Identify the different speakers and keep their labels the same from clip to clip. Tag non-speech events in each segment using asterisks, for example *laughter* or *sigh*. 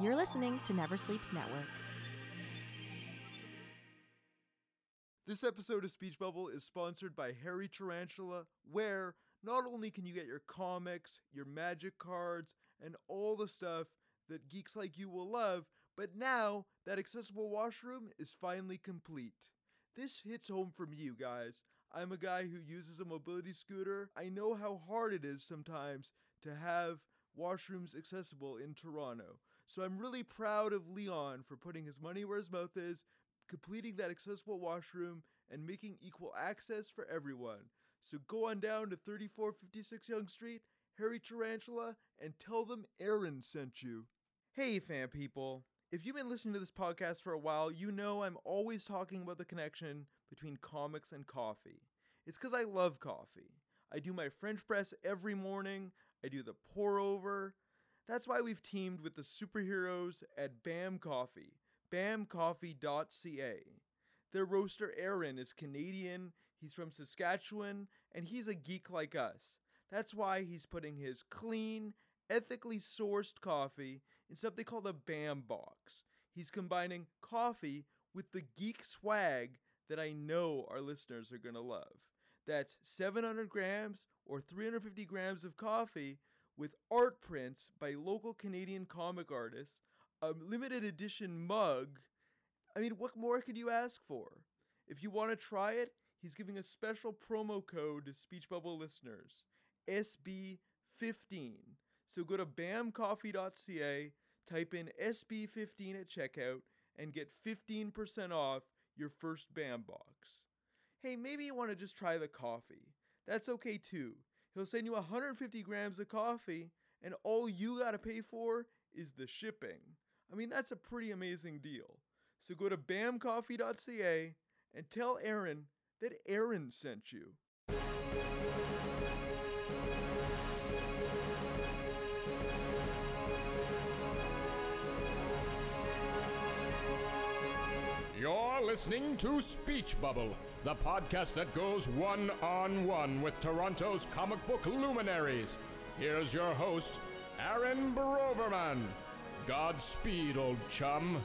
Speaker 1: You're listening to Never Sleeps Network.
Speaker 2: This episode of Speech Bubble is sponsored by Hairy Tarantula, where not only can you get your comics, your magic cards, and all the stuff that geeks like you will love, but now that accessible washroom is finally complete. This hits home for me, you guys. I'm a guy who uses a mobility scooter. I know how hard it is sometimes to have washrooms accessible in Toronto. So I'm really proud of Leon for putting his money where his mouth is, completing that accessible washroom, and making equal access for everyone. So go on down to 3456 Yonge Street, Hairy Tarantula, and tell them Aaron sent you. Hey, fan people. If you've been listening to this podcast for a while, you know I'm always talking about the connection between comics and coffee. It's because I love coffee. I do my French press every morning, I do the pour over. That's why we've teamed with the superheroes at BAM Coffee, bamcoffee.ca. Their roaster Aaron is Canadian, he's from Saskatchewan, and he's a geek like us. That's why he's putting his clean, ethically sourced coffee in something called a BAM box. He's combining coffee with the geek swag that I know our listeners are going to love. That's 700 grams or 350 grams of coffee with art prints by local Canadian comic artists, a limited edition mug. I mean, what more could you ask for? If you want to try it, he's giving a special promo code to Speech Bubble listeners SB15. So go to bamcoffee.ca, type in SB15 at checkout, and get 15% off your first BAM box. Hey, maybe you want to just try the coffee. That's okay too. He'll send you 150 grams of coffee, and all you got to pay for is the shipping. I mean, that's a pretty amazing deal. So go to bamcoffee.ca and tell Aaron that Aaron sent you.
Speaker 3: Listening to Speech Bubble, the podcast that goes one on one with Toronto's comic book luminaries. Here's your host, Aaron Broverman. Godspeed, old chum.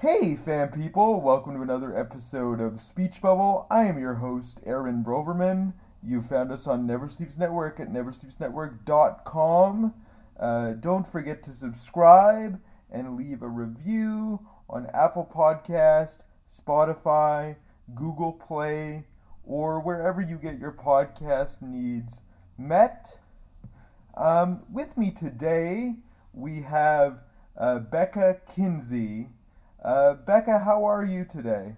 Speaker 2: Hey, fan people! Welcome to another episode of Speech Bubble. I am your host, Aaron Broverman. You found us on Never Sleeps Network at neversleepsnetwork.com. Uh, don't forget to subscribe and leave a review on Apple Podcast, Spotify, Google Play, or wherever you get your podcast needs met. Um, with me today, we have uh, Becca Kinsey. Uh, Becca, how are you today?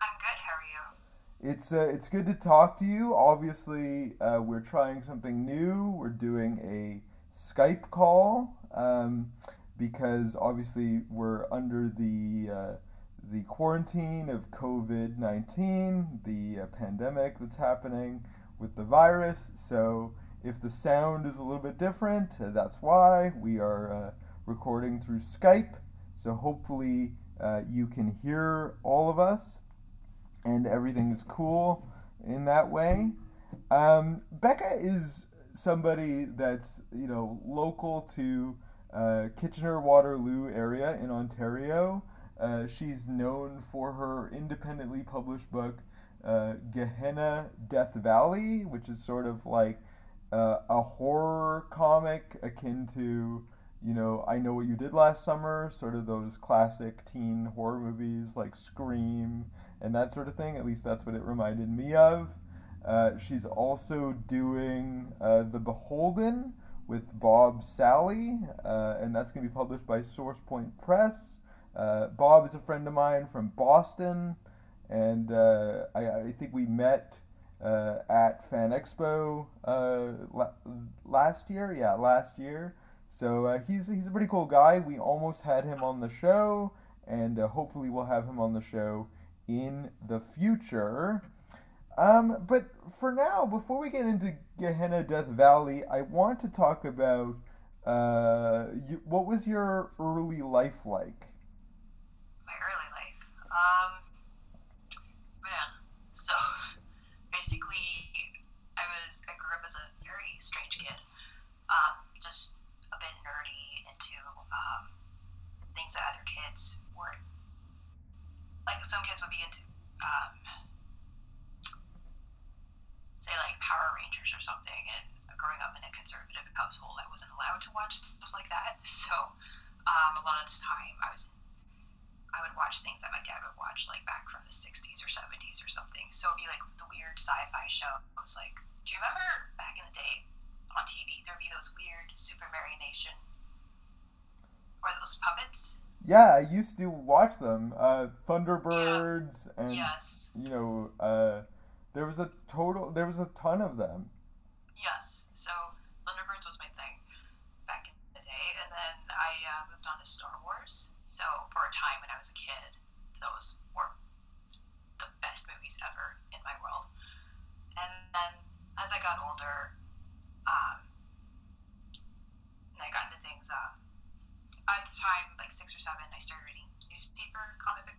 Speaker 4: I'm good. How are you?
Speaker 2: It's uh, it's good to talk to you. Obviously, uh, we're trying something new. We're doing a Skype call um, because obviously we're under the uh, the quarantine of COVID nineteen, the uh, pandemic that's happening with the virus. So if the sound is a little bit different, uh, that's why we are uh, recording through Skype. So hopefully uh, you can hear all of us and everything is cool in that way. Um, Becca is somebody that's you know local to uh, Kitchener Waterloo area in Ontario. Uh, she's known for her independently published book uh, Gehenna Death Valley, which is sort of like uh, a horror comic akin to you know I Know What You Did Last Summer, sort of those classic teen horror movies like Scream and that sort of thing. At least that's what it reminded me of. Uh, she's also doing uh, The Beholden with Bob Salley, uh, and that's going to be published by Source Point Press. Uh, Bob is a friend of mine from Boston, and uh, I, I, think we met at Fan Expo la- last year. Yeah, last year. So he's, he's a pretty cool guy. We almost had him on the show, and hopefully we'll have him on the show in the future. Um, but for now, before we get into Gehenna Death Valley, I want to talk about uh, you, what was your early life like?
Speaker 4: My early life, um, man. So basically, I was I grew up up as a very strange kid. Um, just a bit nerdy into um, things that other kids weren't. Like some kids would be into, um, say, like Power Rangers or something. And growing up in a conservative household, I wasn't allowed to watch stuff like that. So um, a lot of the time, I was I would watch things that my dad would watch, like back from the 60s or 70s or something. So it'd be like the weird sci-fi shows. Like, do you remember back in the day on TV, there'd be those weird Supermarionation or those puppets?
Speaker 2: Yeah, I used to watch them. Uh, Thunderbirds
Speaker 4: Yeah.
Speaker 2: and
Speaker 4: Yes.
Speaker 2: you know, uh, there was a total, there was a ton of them.
Speaker 4: Yes. So Thunderbirds was my thing back in the day, and then I uh, moved on to Star Wars. So for a time when I was a kid, those were the best movies ever in my world. And then as I got older, um, and I got into things. Uh, at the time, like six or seven, I started reading newspaper comic book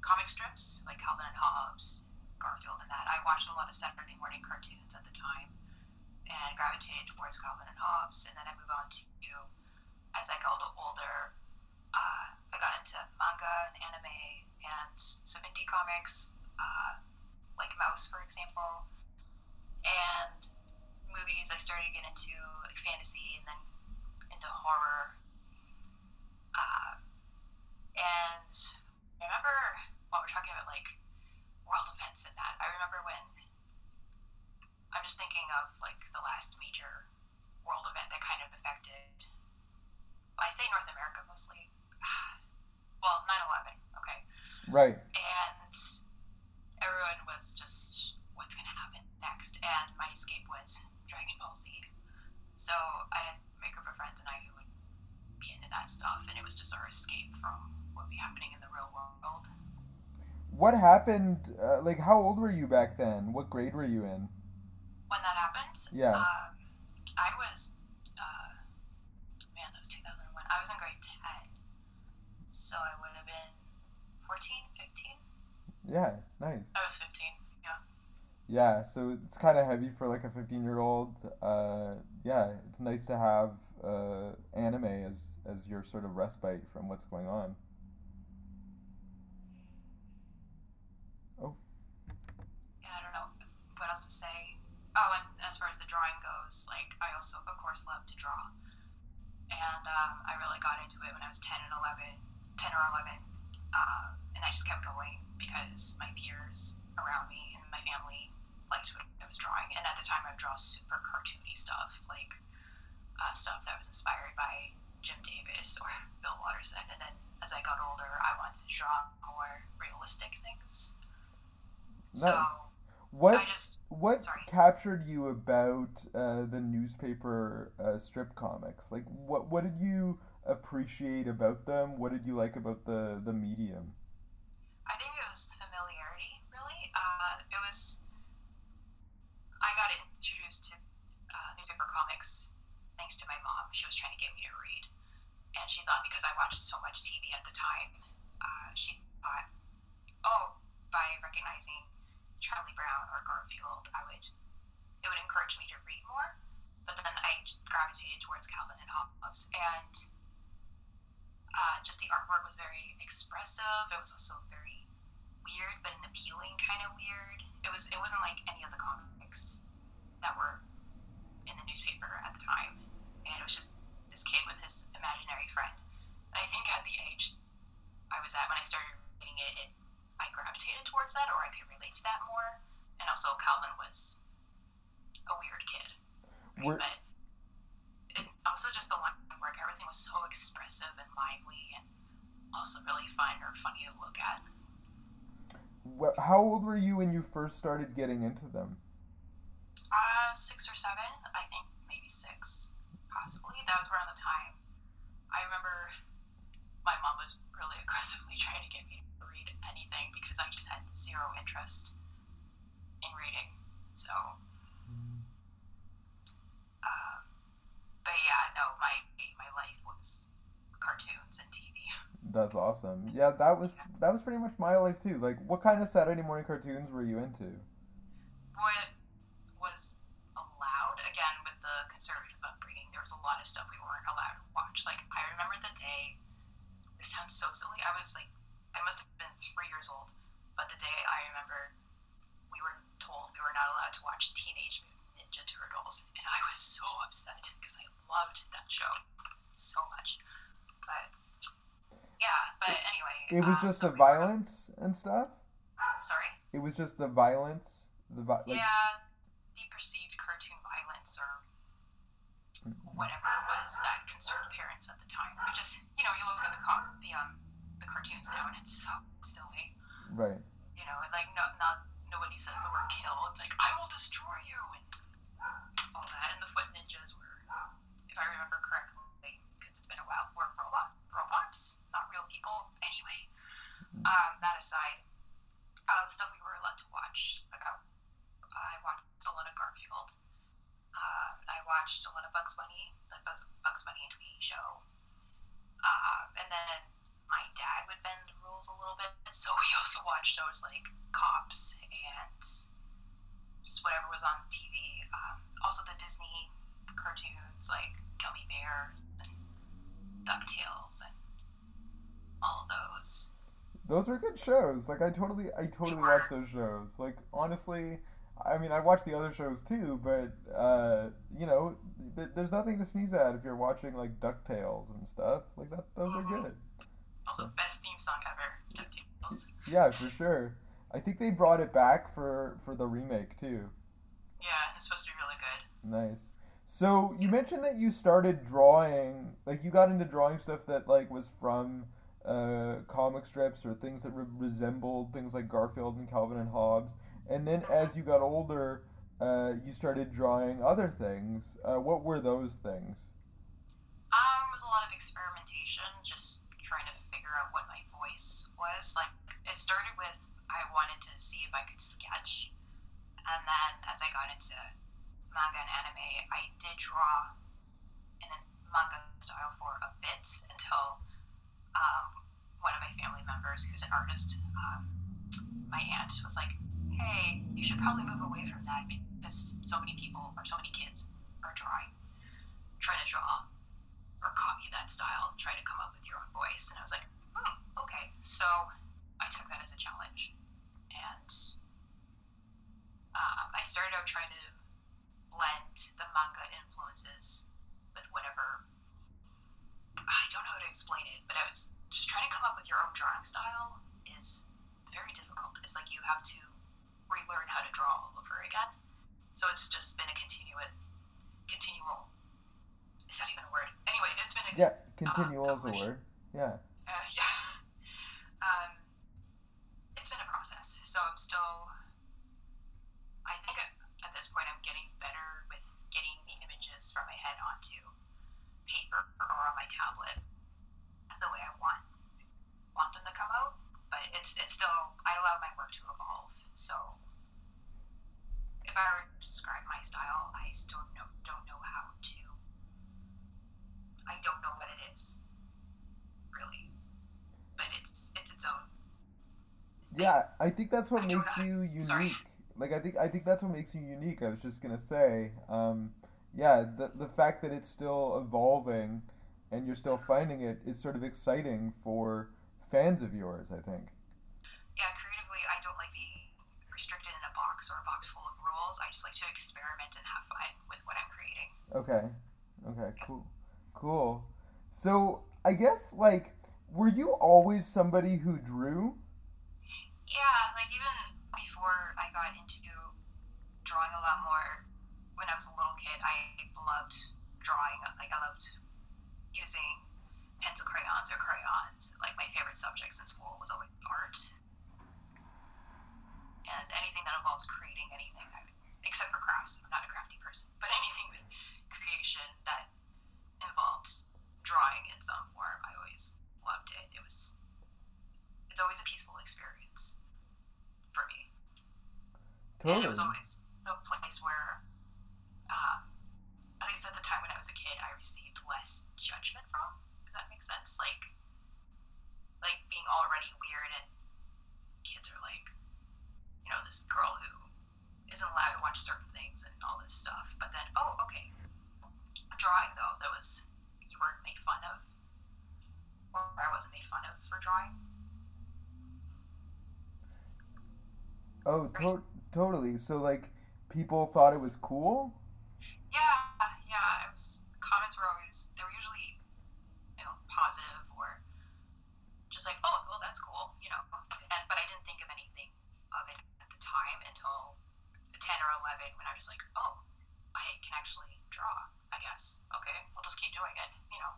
Speaker 4: comic strips like Calvin and Hobbes, Garfield, and that. I watched a lot of Saturday morning cartoons at the time and gravitated towards Calvin and Hobbes. And then I moved on to, as I got older, uh, I got into manga and anime and some indie comics, uh, like Maus, for example. And movies, I started to get into like fantasy and then into horror. Uh, and I remember while we're talking about like world events and that, I remember when I'm just thinking of like the last major world event that kind of affected. I say North America mostly. *sighs* Well, 9/11. Okay,
Speaker 2: Right.
Speaker 4: and everyone was just what's gonna happen next, and my escape was Dragon Ball Z. So I had a group of friends and I who would be into that stuff, and it was just our escape from what would be happening in the real world.
Speaker 2: What happened? Uh, like, how old were you back then? What grade were you in?
Speaker 4: when that happened,
Speaker 2: Yeah.
Speaker 4: um, I was, uh, man, that was 2001. I was in grade 10. So I would have been 14, 15.
Speaker 2: Yeah, nice.
Speaker 4: I was 15, yeah.
Speaker 2: Yeah, so it's kind of heavy for like a 15 year old. Uh, yeah, it's nice to have uh, anime as, as your sort of respite from what's going on. Oh,
Speaker 4: Yeah, I don't know what else to say. Oh, and as far as the drawing goes, like, I also, of course, love to draw. And um, I really got into it when I was 10 and 11, 10 or 11. Uh, and I just kept going because my peers around me and my family liked what I was drawing. And at the time, I would draw super cartoony stuff, like uh, stuff that was inspired by Jim Davis or Bill Watterson. And then as I got older, I wanted to draw more realistic things. So
Speaker 2: nice. What
Speaker 4: I just
Speaker 2: what
Speaker 4: sorry.
Speaker 2: Captured you about uh, the newspaper uh, strip comics? Like, what what did you appreciate about them? What did you like about the the medium?
Speaker 4: I think it was familiarity, really. Uh, it was. I got introduced to uh, newspaper comics thanks to my mom. She was trying to get me to read, and she thought because I watched so much TV at the time, uh, she thought, oh, by recognizing Charlie Brown or Garfield, I would. It would encourage me to read more. But then I gravitated towards Calvin and Hobbes, and uh, just the artwork was very expressive. It was also very weird, but an appealing kind of weird. It was. It wasn't like any of the comics that were in the newspaper at the time, and it was just this kid with his imaginary friend. And I think at the age I was at when I started reading it, it I gravitated towards that, or I could relate to that more. And also, Calvin was a weird kid,
Speaker 2: Were-
Speaker 4: but also just the line work. Everything was so expressive and lively, and also really fun or funny to look at.
Speaker 2: Wh- How old were you when you first started getting into them?
Speaker 4: Uh, six or seven, I think maybe six, possibly. That was around the time. I remember my mom was really aggressively trying to get me to read anything because I just had zero interest in reading. So, uh, but yeah, no, my my life was cartoons and TV.
Speaker 2: That's awesome. Yeah, that was that was pretty much my life too. Like, what kind of Saturday morning cartoons were you into?
Speaker 4: What was allowed again with the conservative upbringing. There was a lot of stuff we weren't allowed to watch. Like I remember the day. This sounds so silly. I was like, I must have been three years old, but the day I remember, we were told we were not allowed to watch Teenage Mutant Ninja Turtles, and I was so upset because I loved that show so much. But yeah, but anyway.
Speaker 2: It was
Speaker 4: um,
Speaker 2: just
Speaker 4: so
Speaker 2: the violence and stuff.
Speaker 4: Sorry.
Speaker 2: It was just the violence. The vi- like,
Speaker 4: yeah, the perceived cartoon violence or whatever it was that concerned parents at the time. But just you know, you look at the co- the um the cartoons now and it's so silly.
Speaker 2: right.
Speaker 4: You know, like no not nobody says the word kill. It's like I will destroy you and all that. And the foot ninjas were, if I remember correctly, been a while, were robot robots, not real people. Anyway, um, that aside, uh, the stuff we were allowed to watch, like I, I watched a lot of Garfield. Uh, I watched a lot of Bugs Bunny, the Bugs, Bugs Bunny and Tweety show. Uh, and then my dad would bend the rules a little bit, *laughs* so we also watched shows like Cops and just whatever was on TV. Um, also the Disney cartoons like Gummi Bears and DuckTales and all those.
Speaker 2: Those were good shows. Like I totally, I totally watched those shows. Like honestly, I mean, I watched the other shows too, but uh, you know, th- there's nothing to sneeze at if you're watching like Ducktales and stuff. Like that, those are
Speaker 4: Mhm.
Speaker 2: good.
Speaker 4: Also, best theme song ever, DuckTales.
Speaker 2: Yeah, for sure. I think they brought it back for for the remake too.
Speaker 4: Yeah, it's supposed to be really good.
Speaker 2: Nice. So you mentioned that you started drawing, like you got into drawing stuff that like was from uh, comic strips or things that re- resembled things like Garfield and Calvin and Hobbes. And then as you got older, uh, you started drawing other things. Uh, what were those things?
Speaker 4: Um, it was a lot of experimentation, just trying to figure out what my voice was. Like, it started with I wanted to see if I could sketch, and then as I got into manga and anime, I did draw in a manga style for a bit until um, one of my family members, who's an artist, um, my aunt, was like, "Hey, you should probably move away from that because so many people or so many kids are drawing, trying to draw." or copy that style, try to come up with your own voice. And I was like, hmm, okay. So I took that as a challenge. And um, I started out trying to blend the manga influences with whatever. I don't know how to explain it, but I was just trying to come up with your own drawing style is very difficult. It's like you have to relearn how to draw all over again. So it's just been a continuous, continual is that even a word? Anyway, it's been a
Speaker 2: Yeah, continual is a word. Yeah.
Speaker 4: Uh, *laughs* yeah. Um, it's been a process. So I'm still. I think at, at this point I'm getting better with getting the from my head onto paper or on my tablet the way I want want them to come out. But it's it's still I allow my work to evolve. So if I were to describe my style, I still know, don't know how to. I don't know what it is, really, but it's it's its own.
Speaker 2: Yeah, I think that's what
Speaker 4: I
Speaker 2: makes you unique.
Speaker 4: Sorry.
Speaker 2: Like I think I think that's what makes you unique. I was just gonna say, um, yeah, the the fact that it's still evolving, and you're still finding it is sort of exciting for fans of yours. I think.
Speaker 4: Yeah, creatively, I don't like being restricted in a box or a box full of rules. I just like to experiment and have fun with what I'm creating.
Speaker 2: Okay. Okay. Cool. Cool. So I guess like, were you always somebody who drew?
Speaker 4: Yeah, like even before I got into drawing a lot more, when I was a little kid, I loved drawing. Like I loved using pencil crayons or crayons. Like my favorite subjects in school was always art, and anything that involved creating anything, would, except for crafts. I'm not a crafty person, but *laughs* anything with creation that involved drawing in some form, I always loved it. It was it's always a peaceful experience for me. And it was always the place where, um, at least at the time when I was a kid, I received less judgment from. If that makes sense, like, like being already weird and kids are like, you know, this girl who isn't allowed to watch certain things and all this stuff. But then, oh, okay, if that was you weren't made fun of, or I wasn't made fun of for drawing.
Speaker 2: Oh, to- totally. So like people thought it was cool.
Speaker 4: Yeah. It was comments were always they were usually you know positive or just like oh well that's cool you know and but I didn't think of anything of it at the time until ten or eleven when I was like oh I can actually draw I guess okay I'll just keep doing it you know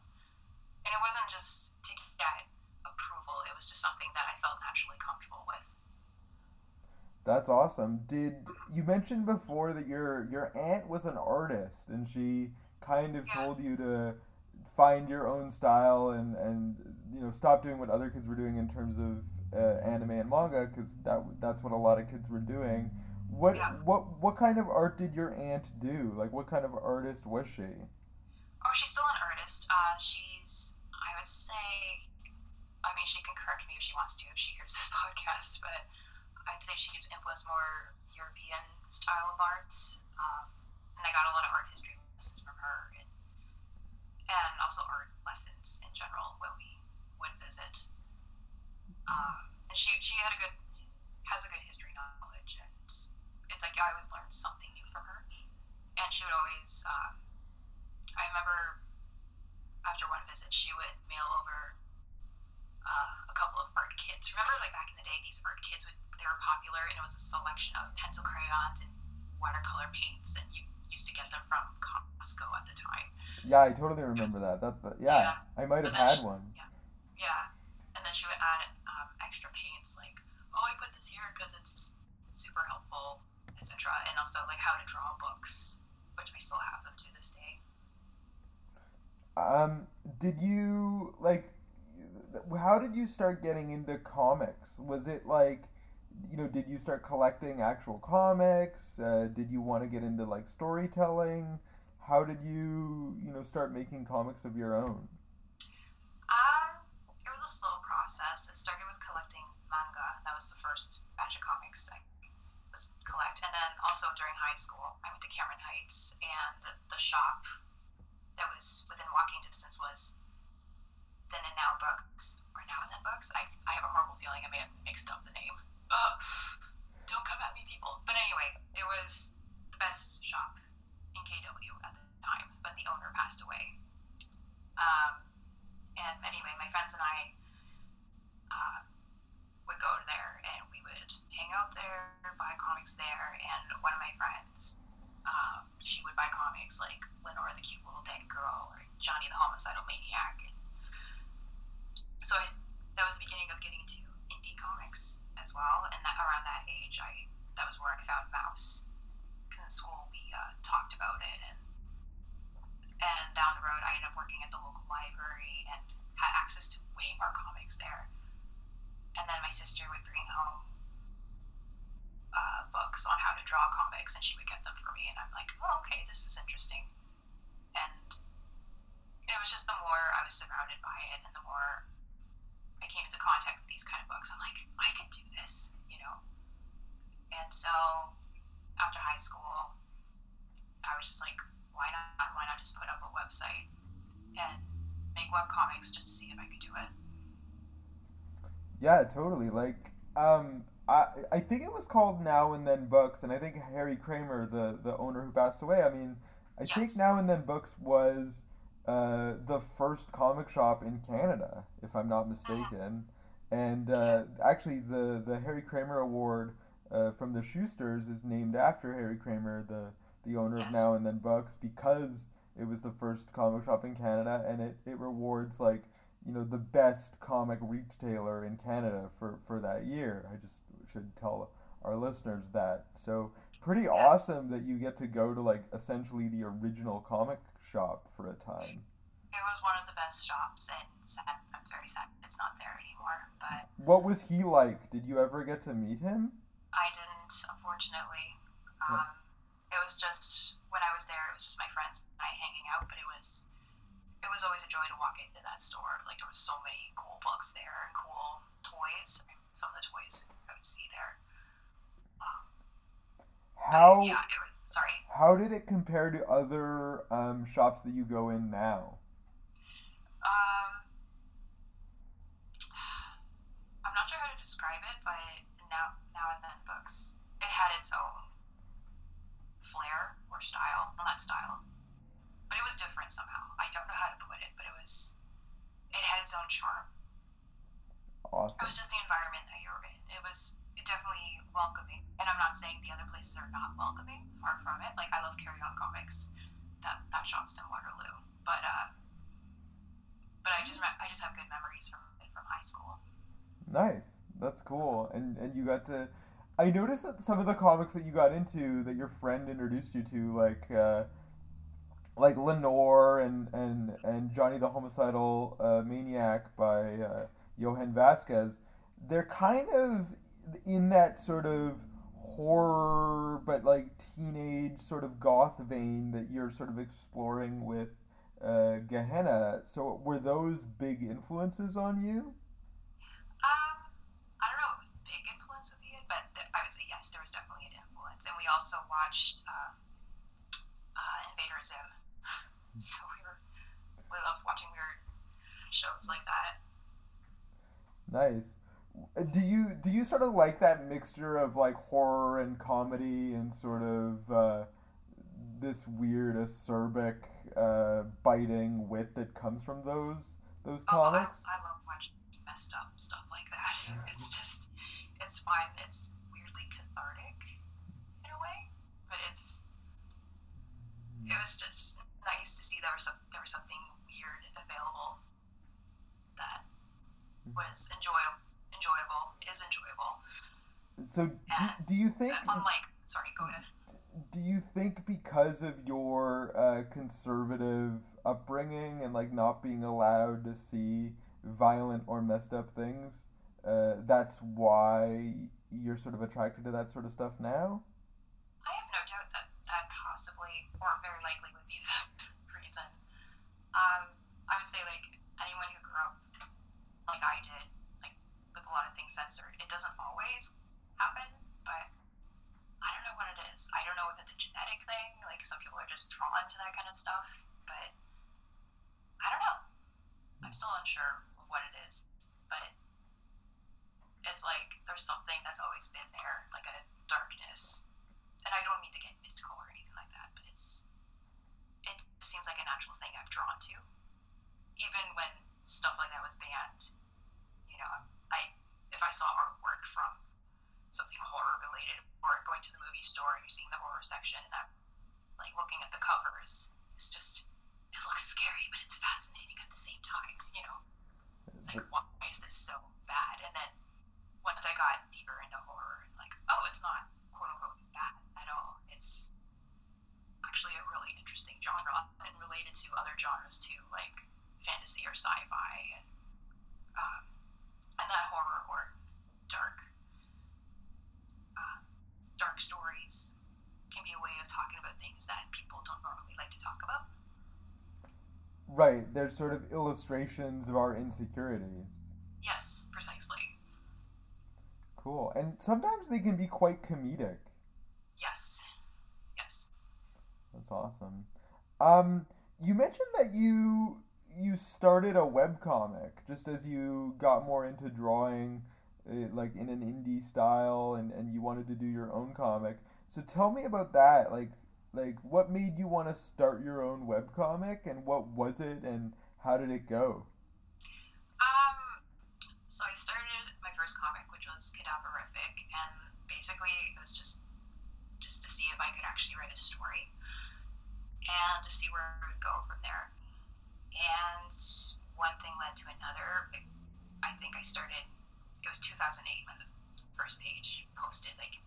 Speaker 4: and it wasn't just to get approval it was just something that I felt naturally comfortable with.
Speaker 2: That's awesome. Did you mentioned before that your your aunt was an artist and she kind of
Speaker 4: Yeah.
Speaker 2: told you to find your own style and and you know stop doing what other kids were doing in terms of uh, anime and manga because that that's what a lot of kids were doing. What
Speaker 4: Yeah.
Speaker 2: what what kind of art did your aunt do? Like what kind of artist was she?
Speaker 4: Oh, she's still an artist. Uh, she's, I would say, I mean, she can correct me if she wants to, if she hears this *laughs* podcast, but I'd say she's influenced more European style of art. Um, and I got a lot of art history lessons from her, and, also art lessons in general when we would visit. Um, and she, she had a good, has a good history knowledge, and it's like I always learned something new from her. And she would always, um, I remember after one visit, she would mail over uh, a couple of art kits. Remember, like back in the day, these art kits would they were popular, and it was a selection of pencil crayons and watercolor paints, and you used to get them from Costco at the time.
Speaker 2: Yeah, I totally remember that. That, that yeah, I might have had
Speaker 4: she-
Speaker 2: one.
Speaker 4: Yeah, and then she would add um, extra paints, like oh, I put this here because it's super helpful, etc. And also like how to draw books, which we still have them to this day.
Speaker 2: Um, did you like? How did you start getting into comics? Was it like, you know, did you start collecting actual comics? Uh, did you want to get into like storytelling? How did you, you know, start making comics of your own?
Speaker 4: Um, it was a slow process. It started with collecting manga. That was the first batch of comics I was collect, and then also during high school, I went to Cameron Heights, and the shop that was within walking distance was Then and Now Books or Now and Then Books. I, I have a horrible feeling I may have mixed up the name. Ugh. Don't come at me, people. But anyway, it was the best shop in KW at the time, but the owner passed away. Um, and anyway, my friends and I uh, would go there and we would hang out there, buy comics there. And one of my friends, um, she would buy comics like Lenore the Cute Little Dead Girl or Johnny the Homicidal Maniac. And so I, that was the beginning of getting into indie comics as well. And that, around that age, I that was where I found Maus. Because in school we uh, talked about it and and down the road I ended up working at the local library and had access to way more comics there. And then my sister would bring home uh, books on how to draw comics, and she would get them for me, and I'm like, oh, okay, this is interesting. And it was just the more I was surrounded by it, and the more I came into contact with these kind of books, I'm like, I could do this, you know. And so after high school, I was just like, why not? Why not just put up a website and make web comics just to see if I could do it?
Speaker 2: Yeah, totally. Like, um, I I think it was called Now and Then Books, and I think Harry Kremer, the the owner who passed away. I mean, I think Now and Then Books was uh, the first comic shop in Canada, if I'm not mistaken. And uh, actually, the the Harry Kremer Award uh, from the Shusters is named after Harry Kremer, the the owner of Now and Then Books, because it was the first comic shop in Canada, and it, it rewards like you know the best comic retailer in Canada for for that year. I just should tell our listeners that. So pretty awesome that you get to go to like essentially the original comic shop for a time.
Speaker 4: It was one of the best shops, and sad, I'm very sad it's not there anymore. But
Speaker 2: What was he like? Did you ever get to meet him?
Speaker 4: I didn't, unfortunately. Um, it was just when I was there, it was just my friends and I hanging out. But it was, it was always a joy to walk into that store. Like there was so many cool books there and cool toys. Some of the toys I would see there. Um,
Speaker 2: How
Speaker 4: yeah, it was Sorry.
Speaker 2: How did it compare to other um, shops that you go in now?
Speaker 4: Um, I'm not sure how to describe it, but now now and then books it had its own flair or style. Well, not style, but it was different somehow. I don't know how to put it, but it was it had its own charm.
Speaker 2: Awesome.
Speaker 4: It was just the environment that you were in. It was definitely welcoming, and I'm not saying the other places are not welcoming. Far from it. Like I love Carry On Comics. That that shop's in Waterloo, but uh, but I just I just have good memories from from high school.
Speaker 2: Nice. That's cool. And and you got to. I noticed that some of the comics that you got into that your friend introduced you to, like uh, like Lenore and and and Johnny the Homicidal uh, Maniac by uh, Jhonen Vasquez, they're kind of in that sort of horror but like teenage sort of goth vein that you're sort of exploring with uh, Gehenna. So were those big influences on you?
Speaker 4: Um, I don't know if big influence would be it, but th- I would say yes, there was definitely an influence. And we also watched um, uh, Invader Zim, so we were we loved watching weird shows like that.
Speaker 2: Nice. Uh, Do you do you sort of like that mixture of like horror and comedy and sort of uh, this weird acerbic uh, biting wit that comes from those those
Speaker 4: Oh, I,
Speaker 2: comics?
Speaker 4: I love watching messed up stuff like that. *laughs* It's just it's fun. It's weirdly cathartic in a way, but it's it was just nice to see there was some there was something weird available that was enjoyable enjoyable is enjoyable.
Speaker 2: So do, do you think
Speaker 4: unlike sorry go ahead.
Speaker 2: do you think because of your uh, conservative upbringing and like not being allowed to see violent or messed up things, uh, that's why you're sort of attracted to that sort of stuff now?
Speaker 4: I have no doubt that that possibly or very likely would be the reason um, I would say like anyone who grew up like I did like with a lot of things censored it doesn't always happen but I don't know what it is. I don't know if it's a genetic thing. Like some people are just drawn to that kind of stuff, but I don't know. I'm still unsure of what it is, but it's like there's something that's always been there, like a darkness. And I don't mean to get mystical or anything like that, but it's it seems like a natural thing I've drawn to. Even when stuff like that was banned, you know, I if I saw artwork from something horror related or going to the movie store and you're seeing the horror section and I'm like looking at the covers it's just it looks scary but it's fascinating at the same time you know? It's like why is this so bad? And then once I got deeper into horror like oh it's not quote unquote bad at all. It's actually a really interesting genre and related to other genres too like fantasy or sci-fi and um, and that horror or dark uh, dark stories can be a way of talking about things that people don't normally like to talk about.
Speaker 2: Right, they're sort of illustrations of our insecurities.
Speaker 4: Yes, precisely.
Speaker 2: Cool. And sometimes they can be quite comedic.
Speaker 4: Yes. Yes.
Speaker 2: That's awesome. Um, you mentioned that you you started a webcomic just as you got more into drawing uh, like in an indie style and, and you wanted to do your own comic. So tell me about that. Like like what made you want to start your own webcomic and what was it and how did it go?
Speaker 4: Um, so I started my first comic, which was Cadaverific, and basically it was just just to see if I could actually write a story and to see where it would go from there. And one thing led to another. I think I started. It was 2008 when the first page posted, like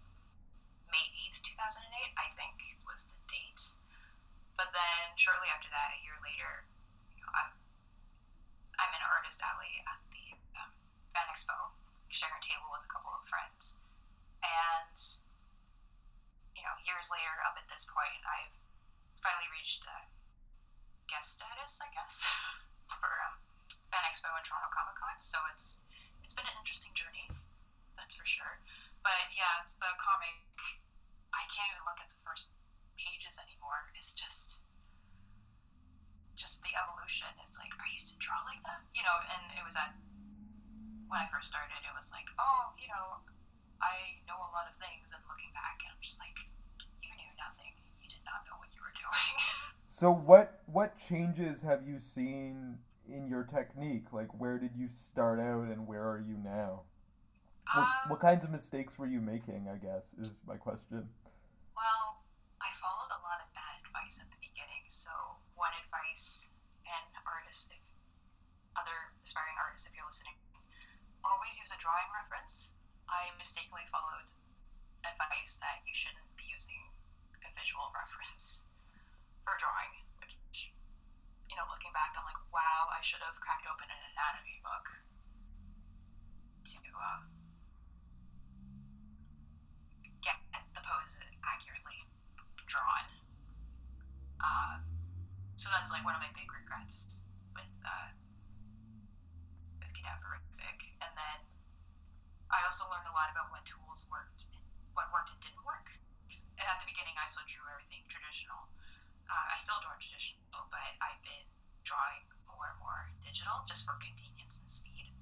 Speaker 4: May 8th, 2008. I think was the date. But then shortly after that, a year later, you know, I'm I'm in Artist Alley at the um, Expo, sharing a table with a couple of friends. And, you know, years later, up at this point, I've finally reached uh, guest status, I guess, *laughs* for um, Fan Expo and Toronto Comic Con. So it's it's been an interesting journey, that's for sure. But yeah, it's the comic. I can't even look at the first pages anymore. It's just just the evolution. It's like I used to draw like that, you know, and it was at when I first started, it was like, oh, you know, I know a lot of things, and looking back, I'm just like, you knew nothing. You did not know what you were doing. *laughs*
Speaker 2: So what what changes have you seen in your technique? Like where did you start out and where are you now? What,
Speaker 4: um,
Speaker 2: what kinds of mistakes were you making, I guess, is my question.
Speaker 4: Well, I followed a lot of bad advice at the beginning. So, one advice, and artists, if other aspiring artists, if you're listening, always use a drawing reference. I mistakenly followed advice that you shouldn't be using visual reference for drawing, which, you know, looking back, I'm like, wow, I should have cracked open an anatomy book to uh, get the pose accurately drawn. Uh, so that's like one of my big regrets with uh, with cadaverific. And then I also learned a lot about what tools worked, what worked and didn't work. At the beginning, I still drew everything traditional. Uh, I still draw traditional, but I've been drawing more and more digital just for convenience and speed.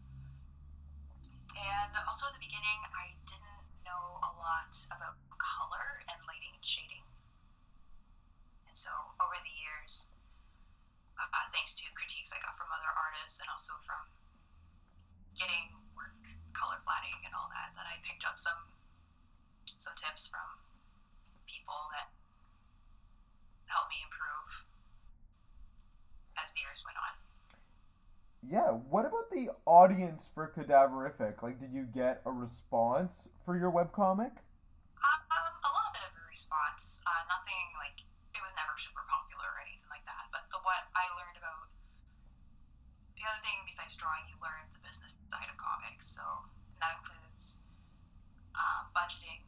Speaker 4: And also at the beginning, I didn't know a lot about color and lighting and shading. And so over the years, uh, thanks to critiques I got from other artists and also from getting work color planning and all that, that I picked up some some tips from people that helped me improve as the years went on.
Speaker 2: Yeah, what about the audience for Cadaverific? Like, did you get a response for your webcomic?
Speaker 4: Um, a little bit of a response. Uh, nothing like it was never super popular or anything like that. But the what I learned about the other thing besides drawing, you learn the business side of comics. So that includes uh, budgeting.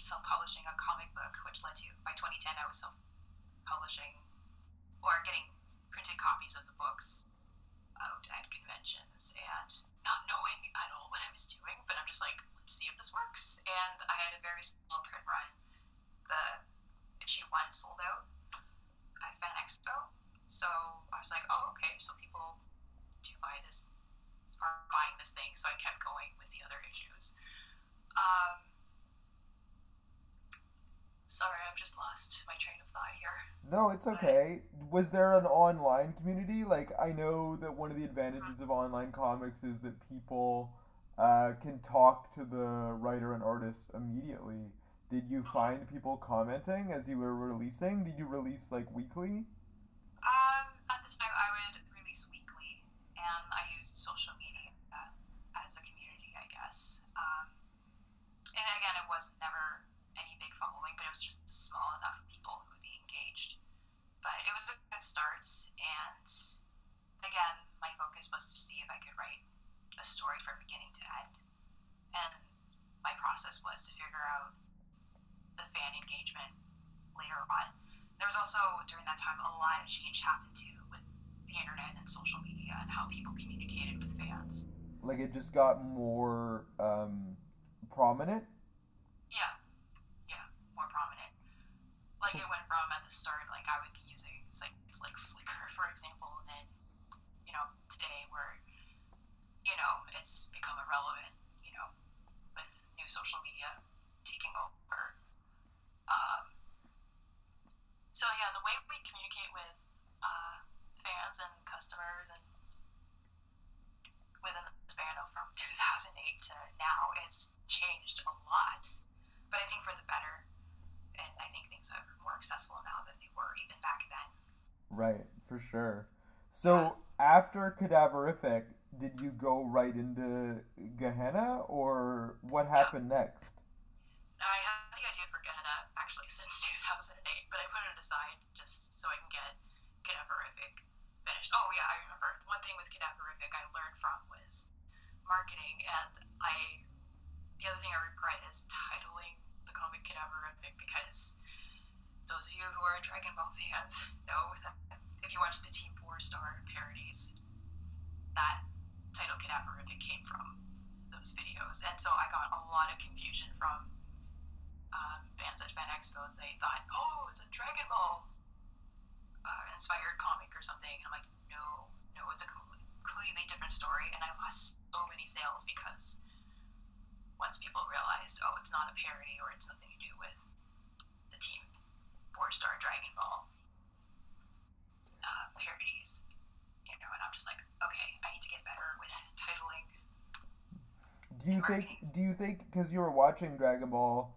Speaker 4: Self-publishing a comic book, which led to by 2010 I was self-publishing or getting printed copies of the books out at conventions and not knowing at all what I was doing, but I'm just like, let's see if this works. And I had a very small print run. The issue one sold out at Fan Expo. So I was like, oh, okay, so people do buy this, are buying this thing. So I kept going with the other issues. Um, sorry, I've just lost my train of thought here.
Speaker 2: No, it's okay. Was there an online community? Like, I know that one of the advantages of online comics is that people uh, can talk to the writer and artist immediately. Did you find people commenting as you were releasing? Did you release like weekly?
Speaker 4: Um, at the time, I would release weekly, and I used social media uh, as a community, I guess. Um, and again, it was never any big following, but it was just small enough people who would be engaged. But it was a good start, and again, my focus was to see if I could write a story from beginning to end. And my process was to figure out the fan engagement later on. There was also during that time a lot of change happened too with the internet and social media and how people communicated with fans.
Speaker 2: Like, it just got more um, prominent?
Speaker 4: Yeah, yeah, more prominent. Like it went from at the start, like I would be using sites like Flickr, for example, and then you know today where you know it's become irrelevant, you know, with new social media taking over. Um, so yeah, the way we communicate with uh, fans and customers and within the span of from 2008 to now, it's changed a lot. But I think for the better, and I think things are more accessible now than they were even back then.
Speaker 2: Right, for sure. So, after Cadaverific, did you go right into Gehenna, or what happened next?
Speaker 4: I had the idea for Gehenna actually *laughs* since 2008, but I put it aside just so I can get Cadaverific finished. Oh yeah, I remember. One thing with Cadaverific I learned from was marketing, and I the other thing I regret is titling the comic Cadaverific because those of you who are Dragon Ball fans know that if you watch the Team Four Star parodies, that title Cadaverific came from those videos, and so I got a lot of confusion from um, fans at Fan Expo, they thought, oh, it's a Dragon Ball uh, inspired comic or something. And I'm like, no, no, it's a completely different story. And I lost so many sales because once people realized, oh, it's not a parody or it's nothing to do with the Team Four Star Dragon Ball uh, parodies, you know, and I'm just like, okay, I need to get better with titling.
Speaker 2: Do you think? Do you think because you were watching Dragon Ball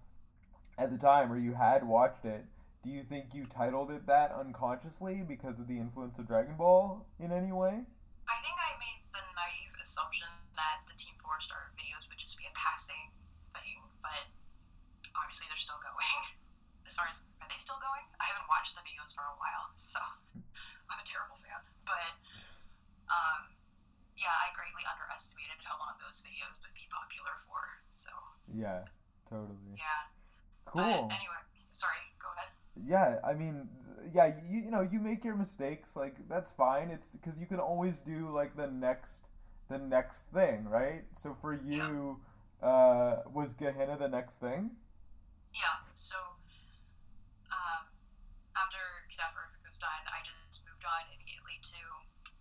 Speaker 2: at the time, or you had watched it? Do you think you titled it that unconsciously because of the influence of Dragon Ball in any way?
Speaker 4: I think I made the naive assumption that the Team Four Star videos would just be a passing thing, but obviously they're still going. *laughs* As far as are they still going? I haven't watched the videos for a while, *laughs* so I'm a terrible fan. But um, yeah, I greatly underestimated how long those videos would be popular for. So
Speaker 2: Yeah, totally.
Speaker 4: yeah.
Speaker 2: Cool.
Speaker 4: But anyway, sorry. Go ahead.
Speaker 2: Yeah, I mean, yeah, you you know, you make your mistakes, like that's fine. It's because you can always do like the next the next thing, right? So for you, uh, was Gehenna the next thing?
Speaker 4: Yeah. So um, after Cadaver was done, I just moved on immediately to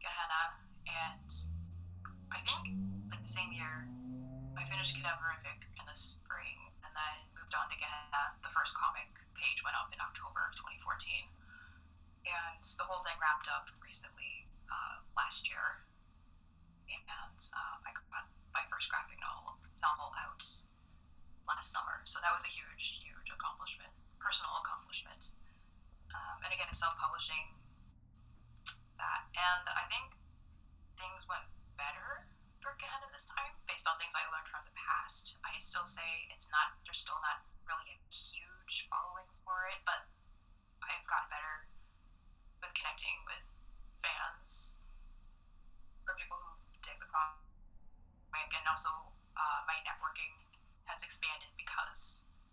Speaker 4: Gehenna, and I think like the same year, I finished Cadaverific in the spring, and then moved on to Gehenna. The first comic page went up in October of 2014, and the whole thing wrapped up recently uh, last year, and um, I got my first graphic novel novel out last summer. So that was a huge, huge accomplishment, personal accomplishment. Um, and again, self-publishing that, and I think things went better for Gehenna this time, based on things I learned from the past. I still say it's not, there's still not really a huge following for it, but I've gotten better with connecting with fans or people who comic, and also uh, my networking has expanded because of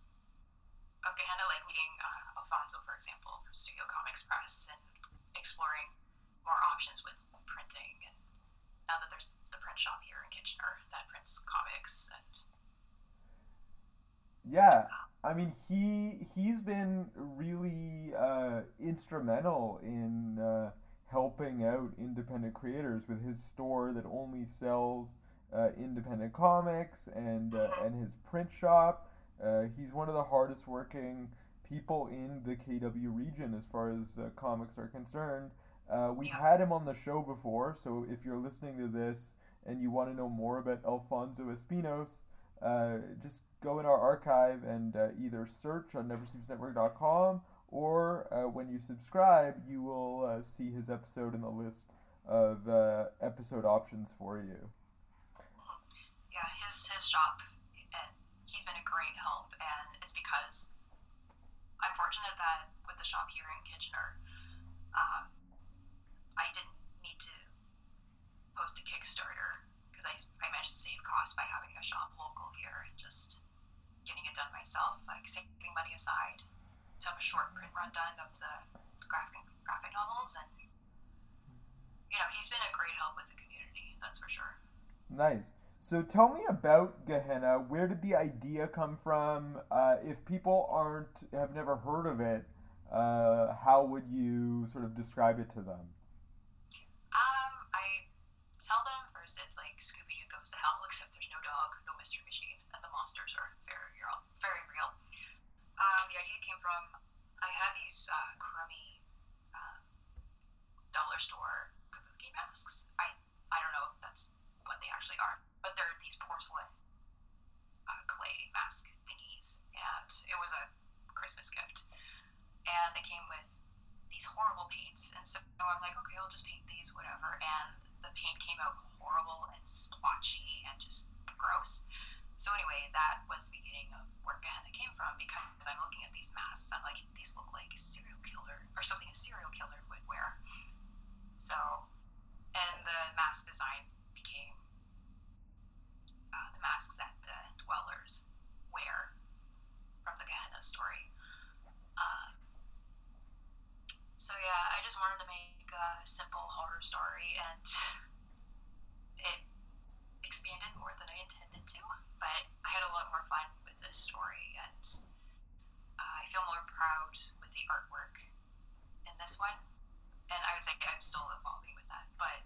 Speaker 4: Gehenna, like meeting uh, Alfonso, for example, from Studio Comix Press, and exploring more options with printing. And now that there's the print shop here in Kitchener that prints comics, and
Speaker 2: Yeah, I mean he he's been really uh, instrumental in uh, helping out independent creators with his store that only sells uh, independent comics and uh, and his print shop. Uh, he's one of the hardest working people in the KW region as far as uh, comics are concerned. Uh, we've
Speaker 4: Yeah.
Speaker 2: had him on the show before, so if you're listening to this and you want to know more about Alfonso Espinos, uh, just go in our archive and uh, either search on neversleepsnetwork.com or uh, when you subscribe, you will uh, see his episode in the list of uh, episode options for you.
Speaker 4: yeah, his his shop, and he's been a great help, and it's because I'm fortunate that with the shop here in Kitchener, um, I didn't need to post a Kickstarter because I, I managed to save costs by having a shop local here and just getting it done myself, like saving money aside to have a short print run done of the graphic graphic novels, and you know he's been a great help with the community, that's for sure.
Speaker 2: Nice. So tell me about Gehenna. Where did the idea come from? Uh, if people aren't have never heard of it, uh, how would you sort of describe it to them?
Speaker 4: Um, I tell them first it's like Scooby Doo goes to hell, except there's no dog, no mystery machine, and the monsters are very real. Very real. Um, the idea came from I had these uh, crummy um, dollar store kabuki masks. I I don't know if that's what they actually are, but they're these porcelain uh, clay mask thingies, and it was a Christmas gift. And they came with these horrible paints, and so I'm like, okay, I'll just paint these, whatever. And the paint came out horrible and splotchy and just gross. So anyway, that was the beginning of where Gehenna came from because I'm looking at these masks. I'm like, these look like a serial killer or something a serial killer would wear. So, and the mask designs became uh, the masks that the dwellers wear from the Gehenna story. Um, so yeah, I just wanted to make a simple horror story, and *laughs* it expanded more than I intended to. But I had a lot more fun with this story, and uh, I feel more proud with the artwork in this one, and I was like, I'm still evolving with that, but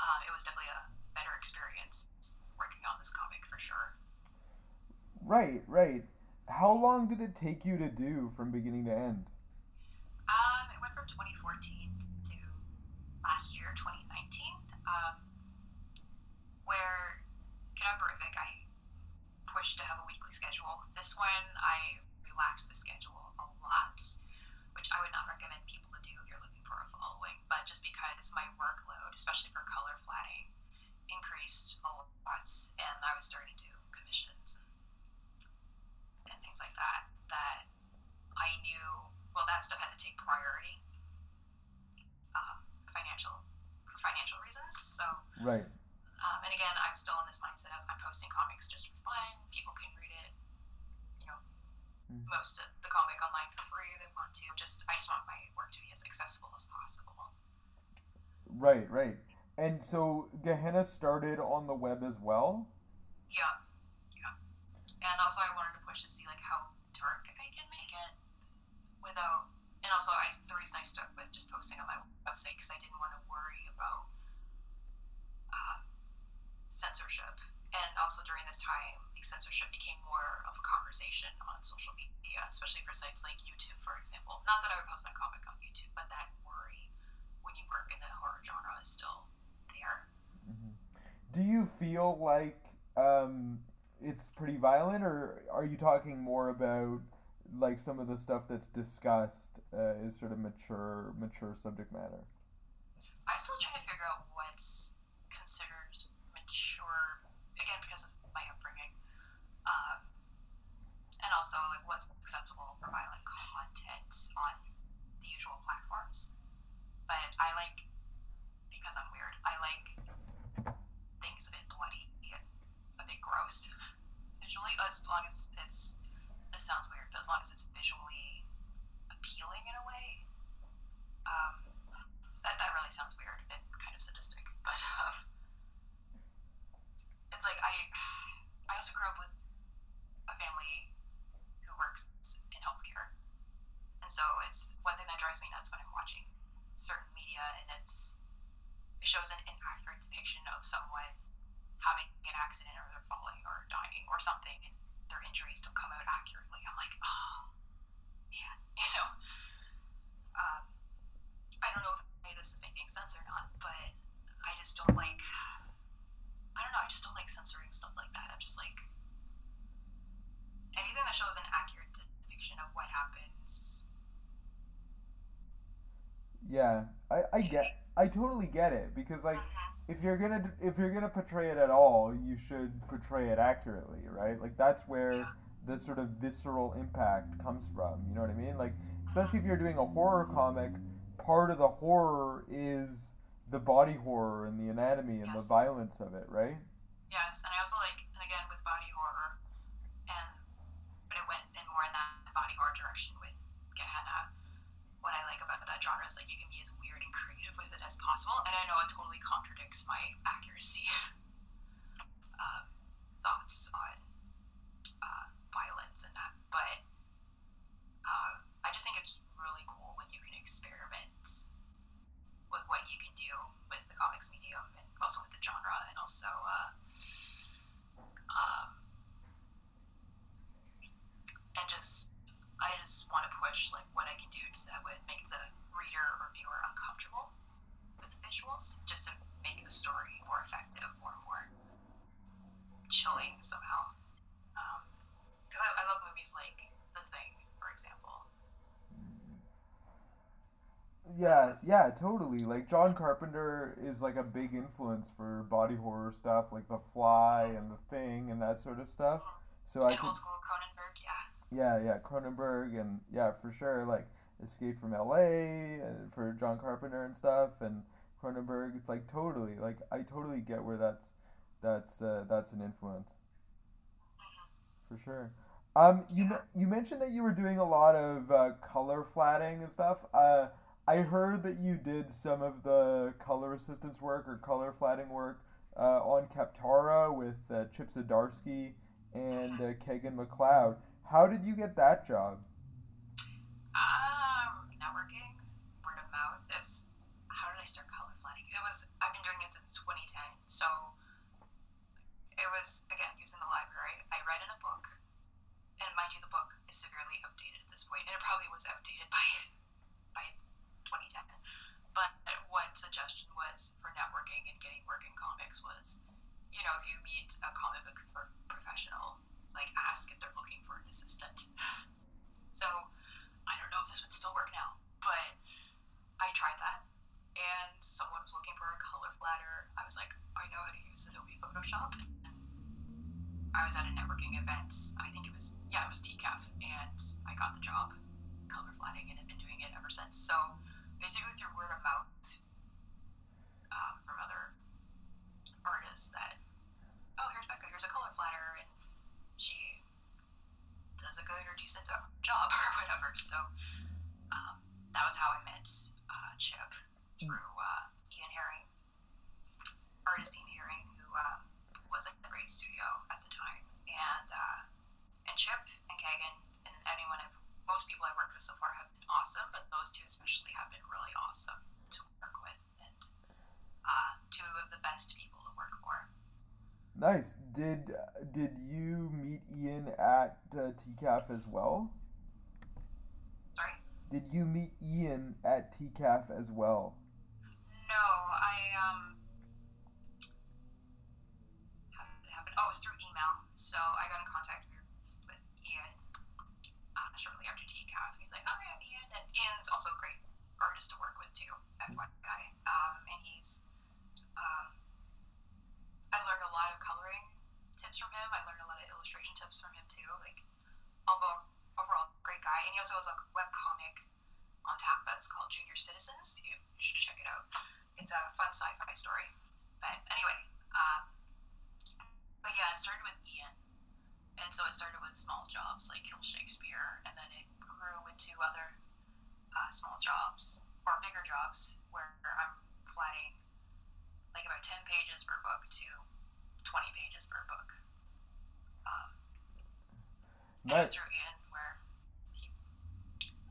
Speaker 4: uh, it was definitely a better experience working on this comic for sure.
Speaker 2: Right, right. How long did it take you to do from beginning to end?
Speaker 4: Um, it went from 2014 to last year, 2019, um, where Cadaverific, I pushed to have a weekly schedule. This one, I relaxed the schedule a lot, which I would not recommend people to do if you're looking for a following. But just because my workload, especially for color flatting, increased a lot, and I was starting to do commissions and, and things like that, that I knew, well, that stuff had to take priority, um, financial, for financial reasons. So,
Speaker 2: Right.
Speaker 4: um, and again, I'm still in this mindset of I'm posting comics just for fun. People can read it, you know,
Speaker 2: Mm.
Speaker 4: most of the comic online for free if they want to. Just I just want my work to be as accessible as possible.
Speaker 2: Right, right. And so Gehenna started on the web as well?
Speaker 4: Yeah, yeah. And also, I wanted to push to see like how dark I can make it without. And also, I the reason I stuck with just posting on my website because I didn't want to worry about uh, censorship. And also during this time, like, censorship became more of a conversation on social media, especially for sites like YouTube, for example. Not that I would post my comic on YouTube, but that worry when you work in the horror genre is still there.
Speaker 2: Do you feel like um, it's pretty violent, or are you talking more about like some of the stuff that's discussed uh, is sort of mature, mature subject matter?
Speaker 4: I'm still trying to figure out what's considered mature, again, because of my upbringing. Um, and also, like, what's acceptable for violent content on the usual platforms. But I like, because I'm weird, I like things a bit bloody and a bit gross visually, as long as it's, this sounds weird, but as long as it's visually appealing in a way. Um, that, that really sounds weird and kind of sadistic, but um, it's like I I also grew up with a family who works in healthcare, and so it's one thing that drives me nuts when I'm watching certain media and it's it shows an inaccurate depiction of someone having an accident or they're falling or dying or something, and their injuries don't come out accurately. I'm like, oh man, you know. Um, I don't know if this is making sense or not, but I just don't like. I don't know. I just don't like censoring stuff like that. I'm just like anything that shows an accurate depiction of what happens.
Speaker 2: Yeah, I, I get, I totally get it because like
Speaker 4: Mhm.
Speaker 2: if you're gonna if you're gonna portray it at all, you should portray it accurately, right? Like that's where
Speaker 4: Yeah.
Speaker 2: the sort of visceral impact comes from. You know what I mean? Like especially if you're doing a horror comic, part of the horror is the body horror and the anatomy and the violence of it, right?
Speaker 4: Yes, and I also like, and again with body horror, and but it went in more in that body horror direction with Gehenna. What I like about that genre is like you can be as weird and creative with it as possible, and I know it totally contradicts my accuracy uh, thoughts on uh, violence and that, but uh, I just think it's really cool when you can experiment with what you can do with the comics medium and also with the genre and also uh, um, and just I just want to push like what I can do to that would make the reader or viewer uncomfortable with visuals just to make the story more effective or more chilling somehow because I, I love movies like The Thing for example
Speaker 2: Yeah, yeah, totally. Like John Carpenter is like a big influence for body horror stuff, like The Fly and The Thing and that sort of stuff. So I could
Speaker 4: old school Cronenberg yeah
Speaker 2: Yeah, yeah, Cronenberg and yeah, for sure, like Escape from L.A. uh, for John Carpenter and stuff, and Cronenberg. It's like totally, like I totally get where that's that's uh, that's an influence, for sure. Um, you you mentioned that you were doing a lot of uh, color flatting and stuff. Uh, I heard that you did some of the color assistance work or color flatting work uh, on Kaptara with uh, Chip Zdarsky and uh, Kagan McLeod. How did you get that job?
Speaker 4: tried that, and someone was looking for a color flatter. I was like, I know how to use Adobe Photoshop. I was at a networking event. I think it was yeah, it was TCAF, and I got the job color flatting and have been doing it ever since. So basically through word of mouth um, from other artists that oh here's Becca, here's a color flatter, and she does a good or decent job or whatever. So um, that was how I met uh, Chip through uh, Ian Herring, artist Ian Herring, who uh, was at the Great Studio at the time, and uh, and Chip and Kagan and anyone I've most people I've worked with so far have been awesome, but those two especially have been really awesome to work with and uh, two of the best people to work for.
Speaker 2: Nice. Did did you meet Ian at uh, TCAF as well?
Speaker 4: Sorry.
Speaker 2: Did you meet Ian at TCAF as well?
Speaker 4: No, I um. How did it happen? Oh, it was through email. So I got in contact with, with Ian uh, shortly after TCAF. He's like, "Oh yeah, Ian," and Ian's also a great artist to work with too. FYI, um, and he's um, I learned a lot of coloring tips from him. I learned a lot of illustration tips from him too. Like, although overall great guy, and he also has a web comic on tap that's called Junior Citizens. You, you should check it out. It's a fun sci-fi story. But anyway, um, but yeah, it started with Ian, and so it started with small jobs like Kill Shakespeare, and then it grew into other uh, small jobs or bigger jobs where I'm flatting like about 10 pages per book to 20 pages per book. Um,
Speaker 2: Nice.
Speaker 4: through Ian where he,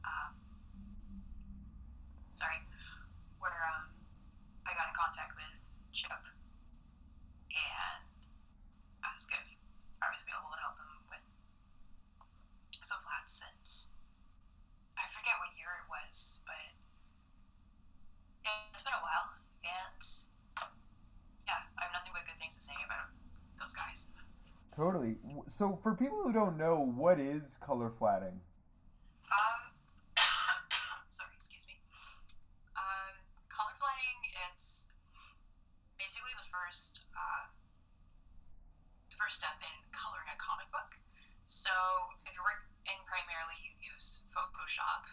Speaker 4: um, sorry, where um, I got in contact with Chip and asked if I was available to help him with some flats and I forget what year it was, but yeah, it's been a while and yeah, I have nothing but good things to say about those guys.
Speaker 2: Totally. So for people who don't know, what is color flatting?
Speaker 4: Um, *coughs* sorry, excuse me. Um, color flatting, it's basically the first, uh, the first step in coloring a comic book. So if you're working, primarily you use Photoshop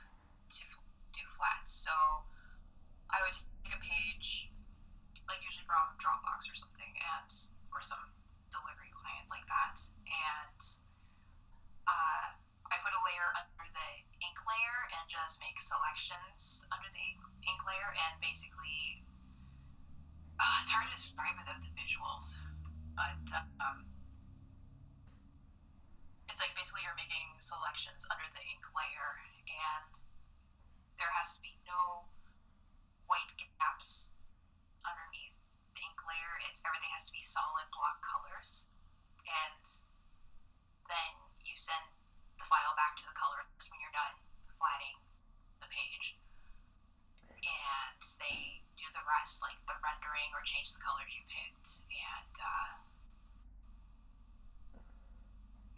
Speaker 4: to f- do flats. So I would take a page, like usually from Dropbox or something, and or some delivery client like that, and uh, I put a layer under the ink layer and just make selections under the ink layer. And basically uh, it's hard to describe without the visuals. But um, it's like basically you're making selections under the ink layer. And there has to be no white gaps underneath the ink layer it's everything has to be solid block colors and then you send the file back to the colorist when you're done flatting the page. And they do the rest, like the rendering or change the colors you picked. And uh,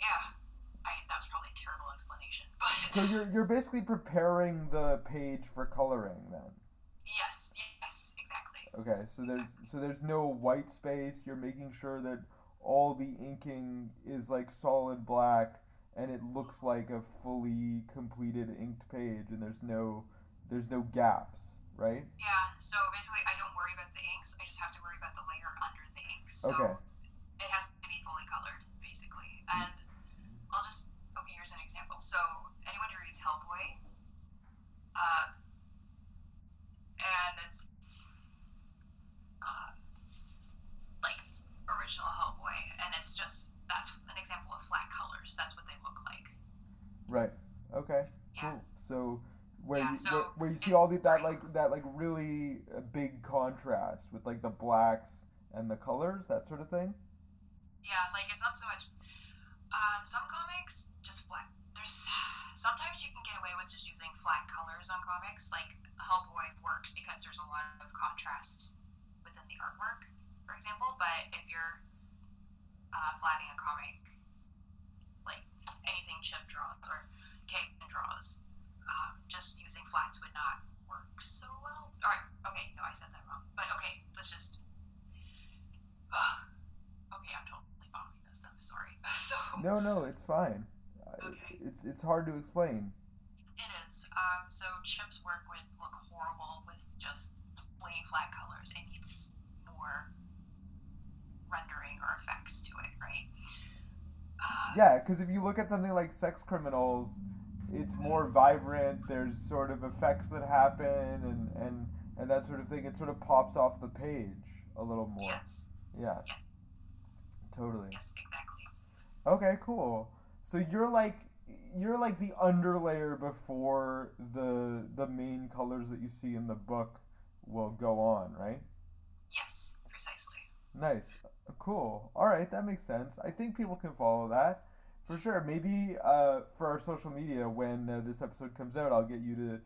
Speaker 4: yeah, I that was probably a terrible explanation, *laughs* but
Speaker 2: So you're you're basically preparing the page for coloring then.
Speaker 4: yes.
Speaker 2: Okay, so there's so there's no white space. You're making sure that all the inking is like solid black and it looks like a fully completed inked page and there's no there's no gaps, right?
Speaker 4: Yeah, so basically, I don't worry about the inks. I just have to worry about the layer under the inks. So
Speaker 2: Okay.
Speaker 4: it has to be fully colored, basically. And I'll just okay. Here's an example. So anyone who reads Hellboy, uh, and it's uh, like original Hellboy, and it's just that's an example of flat colors. That's what they look like.
Speaker 2: Right. Okay.
Speaker 4: Yeah.
Speaker 2: Cool. So where
Speaker 4: Yeah,
Speaker 2: you
Speaker 4: so
Speaker 2: where, where you see all the, that like that like really uh, big contrast with like the blacks and the colors, that sort of thing.
Speaker 4: Yeah, like it's not so much. Um, some comics just flat. There's sometimes you can get away with just using flat colors on comics. Like Hellboy works because there's a lot of contrast within the artwork, for example. But if you're uh, flatting a comic, like anything Chip draws or cake draws, um, just using flats would not work so well.
Speaker 2: All right, okay, no,
Speaker 4: I said that wrong. But okay, let's just. Uh, okay, I'm totally bombing this. I'm sorry. *laughs* so,
Speaker 2: no, no, it's fine.
Speaker 4: Okay.
Speaker 2: It's it's hard to explain.
Speaker 4: It is. Um, so Chip's work would look horrible with just plain flat colors. It needs more rendering or effects to it, right? Uh,
Speaker 2: Yeah, because if you look at something like Sex Criminals, it's more vibrant. There's sort of effects that happen and and and that sort of thing. It sort of pops off the page a little more.
Speaker 4: Yes.
Speaker 2: Yeah.
Speaker 4: Yes.
Speaker 2: Totally.
Speaker 4: Yes. Exactly.
Speaker 2: Okay, cool. So you're like you're like the underlayer before the the main colors that you see in the book will go on, right?
Speaker 4: Yes. Precisely.
Speaker 2: Nice. Cool. All right, that makes sense. I think people can follow that for sure. Maybe uh, for our social media, when uh, this episode comes out, I'll get you to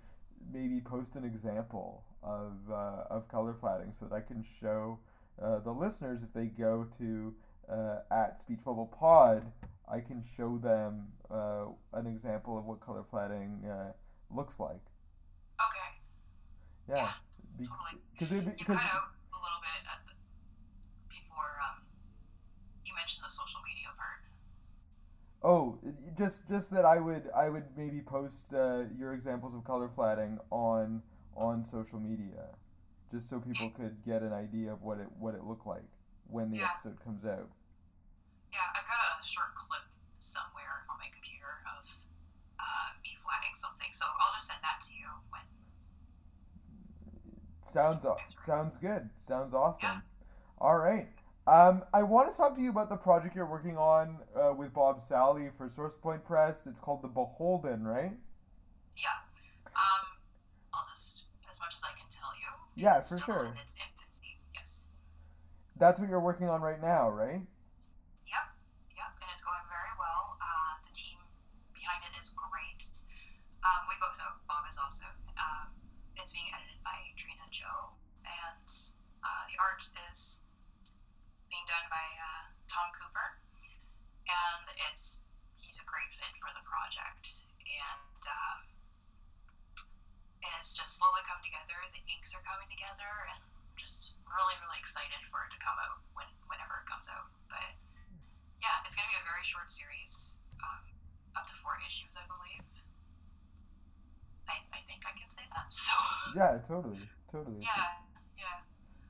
Speaker 2: maybe post an example of uh, of color flatting so that I can show uh, the listeners if they go to uh, at Speech Bubble Pod, I can show them uh, an example of what color flatting uh, looks like.
Speaker 4: Okay.
Speaker 2: Yeah,
Speaker 4: Yeah, totally.
Speaker 2: because it
Speaker 4: You cut out a little bit at the, before um, you mentioned the social media part.
Speaker 2: Oh, just just that I would I would maybe post uh, your examples of color flatting on on social media, just so people could get an idea of what it what it looked like when the
Speaker 4: Yeah.
Speaker 2: episode comes out.
Speaker 4: Yeah, I've got a short clip somewhere on my computer of uh, me flatting something, so I'll just send that to you when.
Speaker 2: Sounds sounds good. Sounds awesome. All right. Um, I want to talk to you about the project you're working on uh, with Bob Salley for SourcePoint Press. It's called The Beholden, right?
Speaker 4: Yeah. Um, I'll just as much as I can tell you.
Speaker 2: Yeah, for sure.
Speaker 4: In its infancy. Yes.
Speaker 2: That's what you're working on right now, right?
Speaker 4: Yep. Yep. And it's going very well. Uh, the team behind it is great. Um, we both know Bob is awesome. Um, it's being edited by Drina Joe, and uh, the art is being done by uh, Tom Cooper, and it's he's a great fit for the project, and um, just slowly come together. The inks are coming together, and I'm just really really excited for it to come out when whenever it comes out. But yeah, it's gonna be a very short series, um, up to four issues, I believe. I, I think I can say that. *laughs* So
Speaker 2: Yeah, totally, totally.
Speaker 4: yeah, yeah.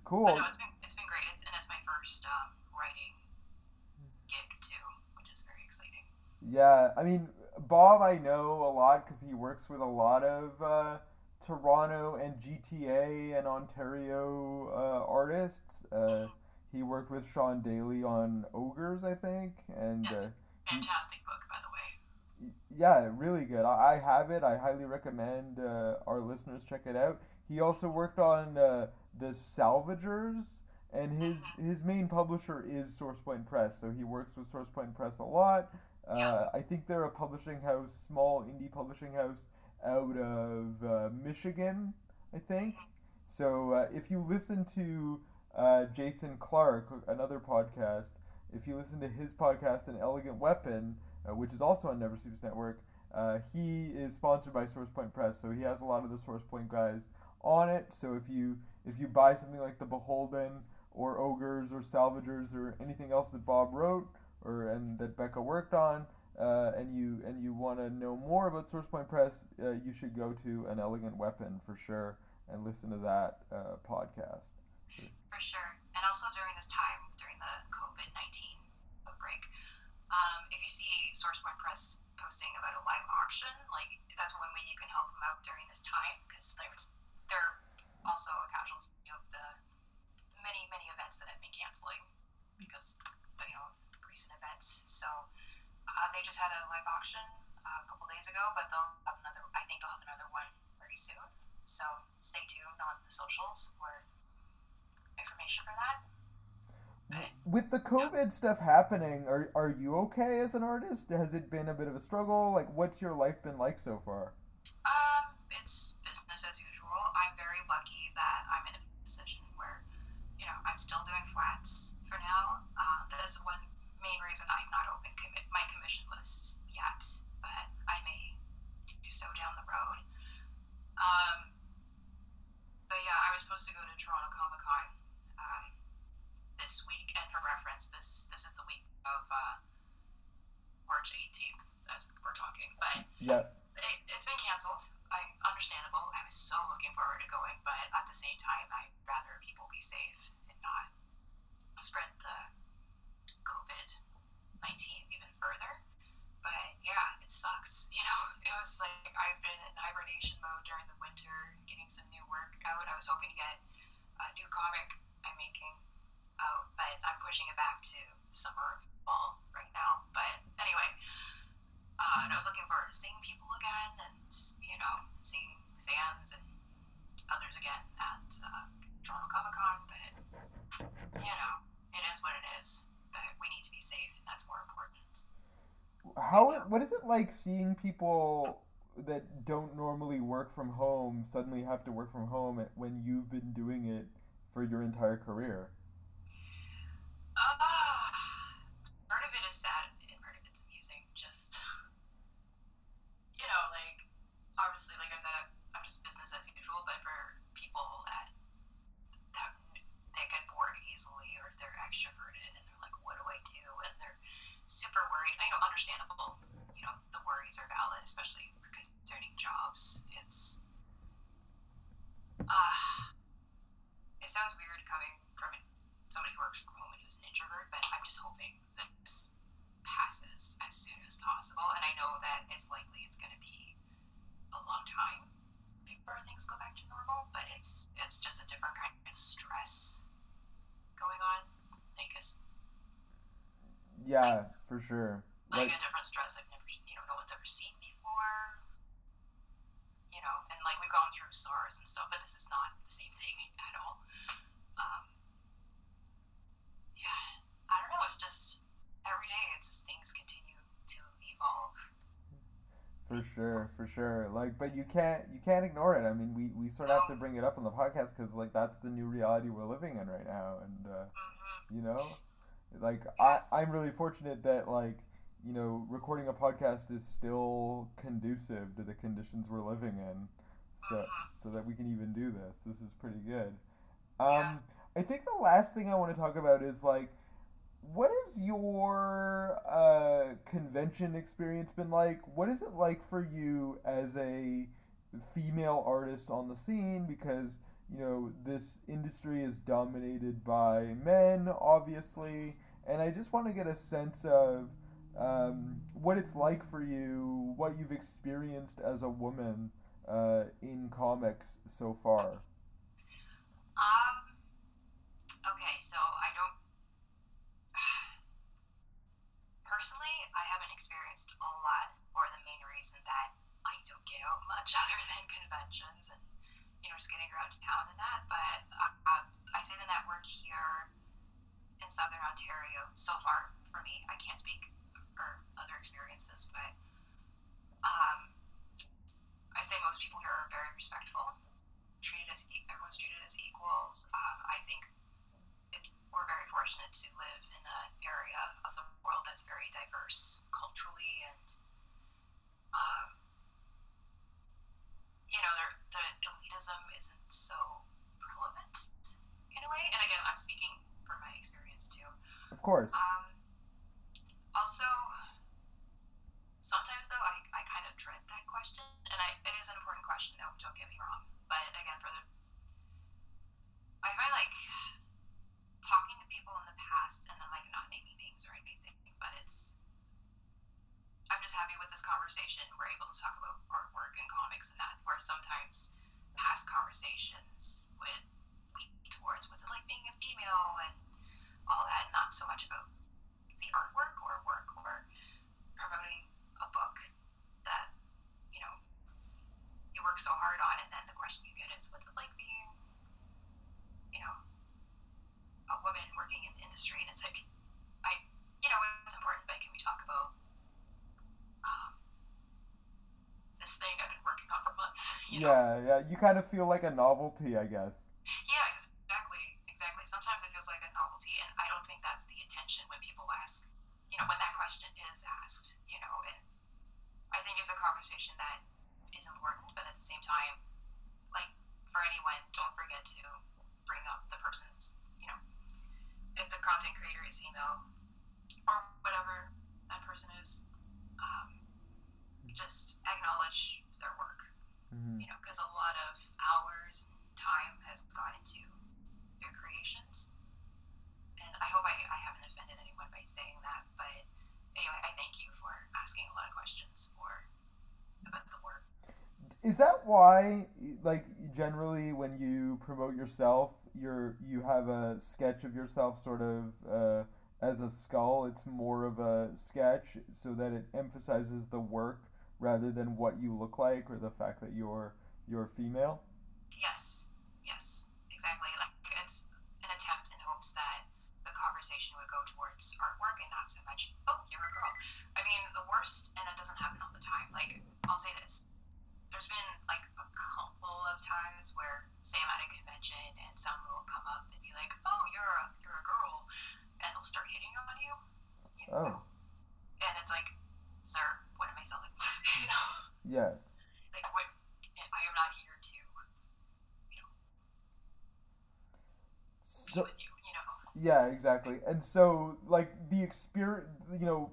Speaker 2: Cool.
Speaker 4: But no, it's been it's been great, it's, and it's my first um, writing gig too, is very exciting.
Speaker 2: Yeah, I mean, Bob, I know a lot because he works with a lot of uh, Toronto and GTA and Ontario uh, artists. Uh, he worked with Sean Daly on Ogres, I think, and
Speaker 4: Yes.
Speaker 2: uh,
Speaker 4: Fantastic book, by the way.
Speaker 2: yeah, really good. I, I have it. I highly recommend uh, our listeners check it out. He also worked on uh, the Salvagers, and his his main publisher is SourcePoint Press. So he works with SourcePoint Press a lot. Uh. I think they're a publishing house, small indie publishing house out of uh, Michigan, I think. So uh, if you listen to uh, Jason Clark, another podcast, if you listen to his podcast, An Elegant Weapon, uh, which is also on Never Sleeps Network, uh, he is sponsored by SourcePoint Press, so he has a lot of the SourcePoint guys on it. So if you if you buy something like The Beholden or Ogres or Salvagers or anything else that Bob wrote or and that Becca worked on, uh, and you and you want to know more about SourcePoint Press, uh, you should go to An Elegant Weapon for sure and listen to that uh, podcast.
Speaker 4: For sure. And also during this time, during the COVID 19 outbreak, um, if you see SourcePoint Press posting about a live auction, like that's one way you can help them out during this time because there's they're also a casualty of the many, many events that have been canceling because you know recent events. So uh, they just had a live auction uh, a couple days ago, but they'll have another. I think they'll have another one very soon. So stay tuned on the socials for information for that. But
Speaker 2: With the COVID stuff happening, are, are you okay as an artist? Has it been a bit of a struggle? Like, what's your life been like so far?
Speaker 4: Um, is one main reason I've not opened commi- my commission list yet, but I may do so down the road. Um, but yeah, I was supposed to go to Toronto Comic Con um, this week, and for reference, this this is the week of uh, March 18th that we're talking, but
Speaker 2: Yeah.
Speaker 4: it, it's been canceled. I understandable. I was so looking forward to going, but at the same time, I'd rather people be safe and not spread the COVID 19 even further. But yeah, it sucks. *laughs* You know, it was like I've been in hibernation mode during the winter, getting some new work out. I was hoping to get a new comic I'm making out, but I'm pushing it back to summer fall right now. But anyway, uh, and I was looking forward to seeing people again and, you know, seeing fans and others again at uh, Toronto Comic Con. But, you know, it is what it is. We need to be safe, and that's more important.
Speaker 2: How what is it like seeing people that don't normally work from home suddenly have to work from home when you've been doing it for your entire career?
Speaker 4: Uh, part of it is sad and part of it's amusing. Just, you know, like, obviously, like I said, I'm, I'm just business as usual, but for people that, that they get bored easily or they're extroverted and they're like, what do I do? And they're super worried. I know, understandable. You know, the worries are valid, especially concerning jobs. It's, uh, it sounds weird coming from somebody who works from home and who's an introvert, but I'm just hoping that this passes as soon as possible. And I know that it's likely it's going to be a long time before things go back to normal, but it's it's just a different kind of stress going on. Like, it's
Speaker 2: Yeah, for sure.
Speaker 4: like
Speaker 2: Like
Speaker 4: a different stress I've never, you know, no one's ever seen before. You know, and like we've gone through SARS and stuff, but this is not the same thing at all. Um, yeah, I don't know. It's just every day, it's just things continue to evolve.
Speaker 2: For sure, for sure. Like, but you can't you can't ignore it. I mean, we, we sort of have to bring it up on the podcast because like that's the new reality we're living in right now, and uh,
Speaker 4: hmm
Speaker 2: you know, like I I'm really fortunate that like you know recording a podcast is still conducive to the conditions we're living in, so so that we can even do this. This is pretty good. Um, I think the last thing I want to talk about is like what has your uh, convention experience been like? What is it like for you as a female artist on the scene? Because you know this industry is dominated by men, obviously, and I just want to get a sense of um, what it's like for you, what you've experienced as a woman uh, in comics so far.
Speaker 4: Um. Okay, so I don't. Personally, I haven't experienced a lot, or the main reason that I don't get out much other than conventions and, you know, just getting around town and that. But uh, I say the network here in Southern Ontario, so far for me, I can't speak for other experiences, but um, I say most people here are very respectful, treated as everyone's treated as equals. Um, I think we're very fortunate to live in an area of the world that's very diverse culturally and um, you know the elitism isn't so prevalent in a way. And again i'm speaking from my experience too
Speaker 2: Of course.
Speaker 4: um, also, sometimes though, I, I kind of dread that question, and I, it is an important question though. Don't get me wrong, but again, for the, I find like talking to people in the past, and I'm like not naming names or anything, but it's. I'm just happy with this conversation. We're able to talk about artwork and comics and that, where sometimes past conversations would lead towards what's it like being a female and all that, not so much about the artwork or work or promoting a book that you know you work so hard on, and then the question you get is, what's it like being, you know, a woman working in the industry? And it's like, I, you know, it's important, but can we talk about um, this thing I've been working on for months? *laughs* You know?
Speaker 2: Yeah, yeah. You kind of feel like a novelty, I guess.
Speaker 4: Yeah, exactly, exactly. Sometimes it feels like a novelty, and I don't think that's the intention when people ask, you know, when that question is asked, you know, and I think it's a conversation that is important, but at the same time, like for anyone, don't forget to bring up the person's, you know, if the content creator is female or whatever that person is, um, just acknowledge their work.
Speaker 2: Mhm.
Speaker 4: You know, because a lot of hours, time has gone into their creations. And I hope I, I haven't offended anyone by saying that. But anyway, I thank you for asking a lot of questions for about the work.
Speaker 2: Is that why, like, generally when you promote yourself, you're you have a sketch of yourself sort of uh, as a skull? It's more of a sketch so that it emphasizes the work rather than what you look like or the fact that you're you're female.
Speaker 4: Yes, yes, exactly. Like it's an attempt in hopes that the conversation would go towards artwork and not so much, oh, you're a girl. I mean, the worst, and it doesn't happen all the time. Like, I'll say this. There's been like a couple of times where, say, I'm at a convention and someone will come up and be like, "Oh, you're a you're a girl," and they'll start hitting on you. you know?
Speaker 2: Oh,
Speaker 4: And it's like, sir, what am I selling? *laughs* you know,
Speaker 2: yeah.
Speaker 4: like what? I am not here to, you know, be
Speaker 2: So
Speaker 4: with you. You know.
Speaker 2: Yeah, exactly. And so, like the experience, you know,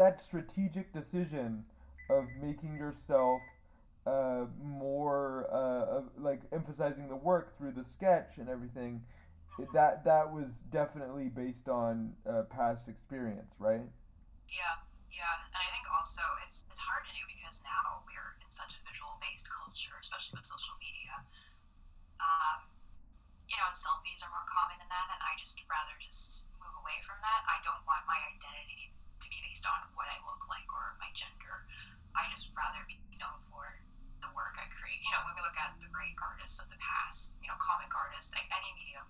Speaker 2: that strategic decision of making yourself uh, more uh, of, like emphasizing the work through the sketch and everything. That that was definitely based on uh, past experience, right?
Speaker 4: Yeah, yeah, and I think also it's it's hard to do because now we're in such a visual based culture, especially with social media. Um, you know, and selfies are more common than that, and I just rather just move away from that. I don't want my identity based on what I look like or my gender. I just rather be known for the work I create. You know, when we look at the great artists of the past, you know, comic artists, like any medium,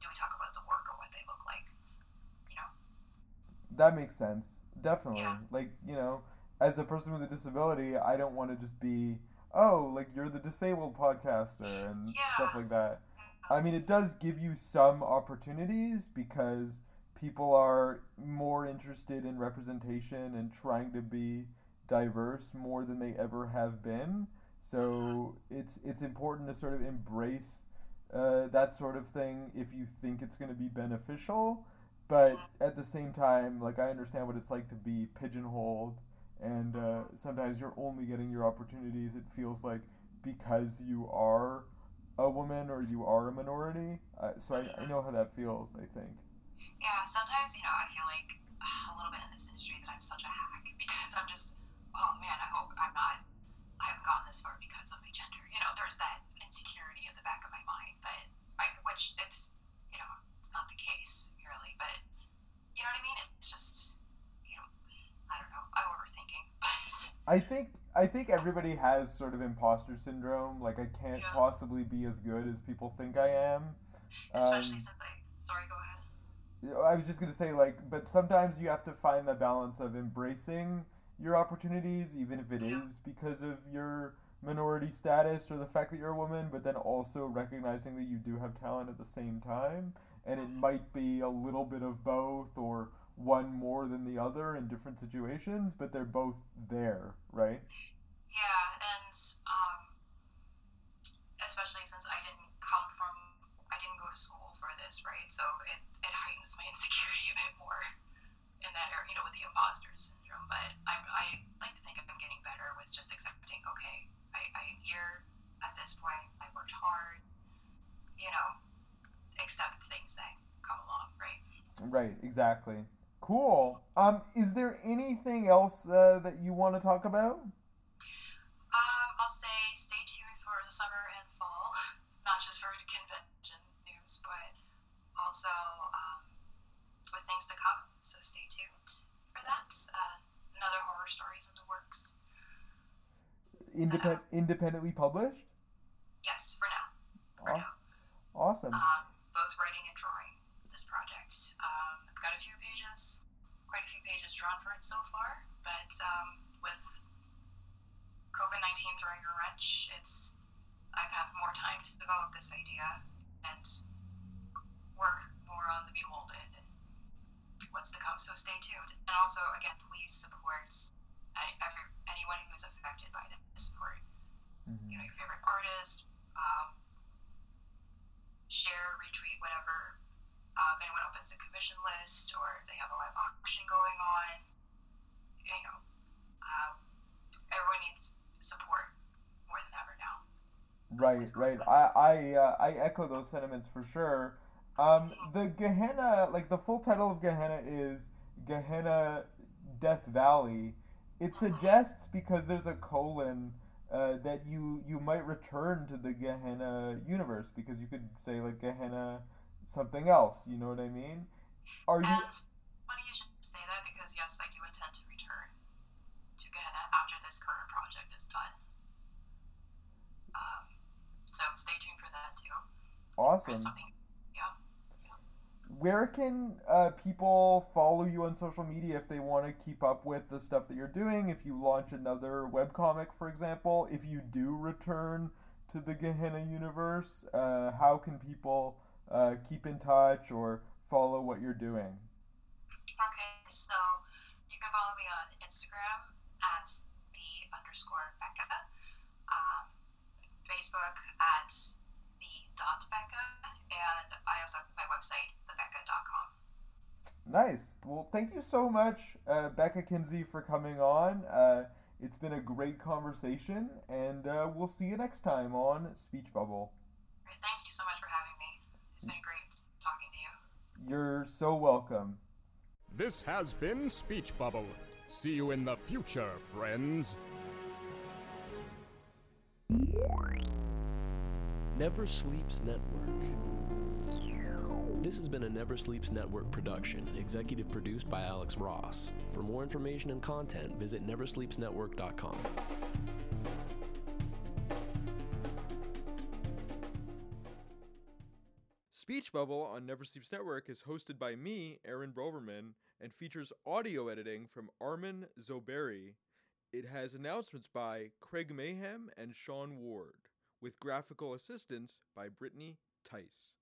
Speaker 4: do we talk about the work or what they look like? You know.
Speaker 2: That makes sense. Definitely.
Speaker 4: Yeah.
Speaker 2: Like, you know, as a person with a disability, I don't want to just be, oh, like you're the disabled podcaster and stuff like that. I mean, it does give you some opportunities because people are more interested in representation and trying to be diverse more than they ever have been. So it's it's important to sort of embrace uh, that sort of thing if you think it's going to be beneficial. But at the same time, like I understand what it's like to be pigeonholed, and uh, sometimes you're only getting your opportunities. It feels like because you are a woman or you are a minority. Uh, so I, I know how that feels. I think.
Speaker 4: Yeah, sometimes, you know, I feel like a little bit in this industry that I'm such a hack *laughs* because I'm just, oh man, I hope I'm not, I haven't gotten this far because of my gender. You know, there's that insecurity at the back of my mind, but I, which it's, you know, it's not the case really, but you know what I mean? It's just, you know, I don't know, I'm overthinking, *laughs* but
Speaker 2: I think I think everybody has sort of imposter syndrome. Like I can't
Speaker 4: Yeah.
Speaker 2: possibly be as good as people think I am.
Speaker 4: especially
Speaker 2: Um,
Speaker 4: since I, sorry, go ahead.
Speaker 2: I was just gonna say like, but sometimes you have to find the balance of embracing your opportunities, even if it is
Speaker 4: Yeah.
Speaker 2: because of your minority status or the fact that you're a woman, but then also recognizing that you do have talent at the same time, and it might be a little bit of both or one more than the other in different situations, but they're both there, right?
Speaker 4: Yeah, and um, especially since I didn't come from, I didn't go to school for this, right? So it, it heightens my *laughs* insecurity a bit more in that area, you know, with the imposter syndrome. But I, I like to think I'm getting better with just accepting, okay, I, I am here at this point, I worked hard, you know, accept things that come along, right?
Speaker 2: Right, exactly. Cool. Um, is there anything else uh, that you want to talk about?
Speaker 4: Another horror stories in the works.
Speaker 2: Independ- independently published?
Speaker 4: Yes, for now. For
Speaker 2: Aw-
Speaker 4: now.
Speaker 2: Awesome.
Speaker 4: Um, both writing and drawing this project. Um, I've got a few pages, quite a few pages drawn for it so far, but um, with COVID 19 throwing a wrench, it's I've had more time to develop this idea and work more on the beholden what's to come. So stay tuned. And also, again, please support any, every, anyone who's affected by this. Support
Speaker 2: Mhm.
Speaker 4: you know, your favorite artist, um, share, retweet, whatever. Um, anyone opens a commission list or they have a live auction going on, you know, um, everyone needs support more than ever now.
Speaker 2: Right, right. I I uh, I echo those sentiments for sure. Um, the Gehenna, like the full title of Gehenna is Gehenna Death Valley. It suggests because there's a colon uh, that you you might return to the Gehenna universe because you could say like Gehenna something else. You know what I mean? Are you?
Speaker 4: And funny you should say that because yes, I do intend to return to Gehenna after this current project is done. Um, so stay tuned for that too.
Speaker 2: Awesome. Where can uh, people follow you on social media if they want to keep up with the stuff that you're doing? If you launch another webcomic, for example, if you do return to the Gehenna universe, uh, how can people uh, keep in touch or follow what you're doing?
Speaker 4: Okay, so you can follow me on Instagram at the underscore Becca, um, Facebook at Becca, and I also have my website, thebecca.com.
Speaker 2: Nice. Well, thank you so much, uh, Becca Kinsey, for coming on. Uh, it's been a great conversation, and uh, we'll see you next time on Speech Bubble.
Speaker 4: Thank you so much for having me. It's been great talking to you.
Speaker 2: You're so welcome.
Speaker 3: This has been Speech Bubble. See you in the future, friends.
Speaker 5: Never Sleeps Network. This has been a Never Sleeps Network production, executive produced by Alex Ross. For more information and content, visit neversleepsnetwork.com.
Speaker 2: Speech Bubble on Never Sleeps Network is hosted by me, Aaron Broverman, and features audio editing from Armin Zoberi. It has announcements by Craig Mayhem and Sean Ward, with graphical assistance by Brittany Tice.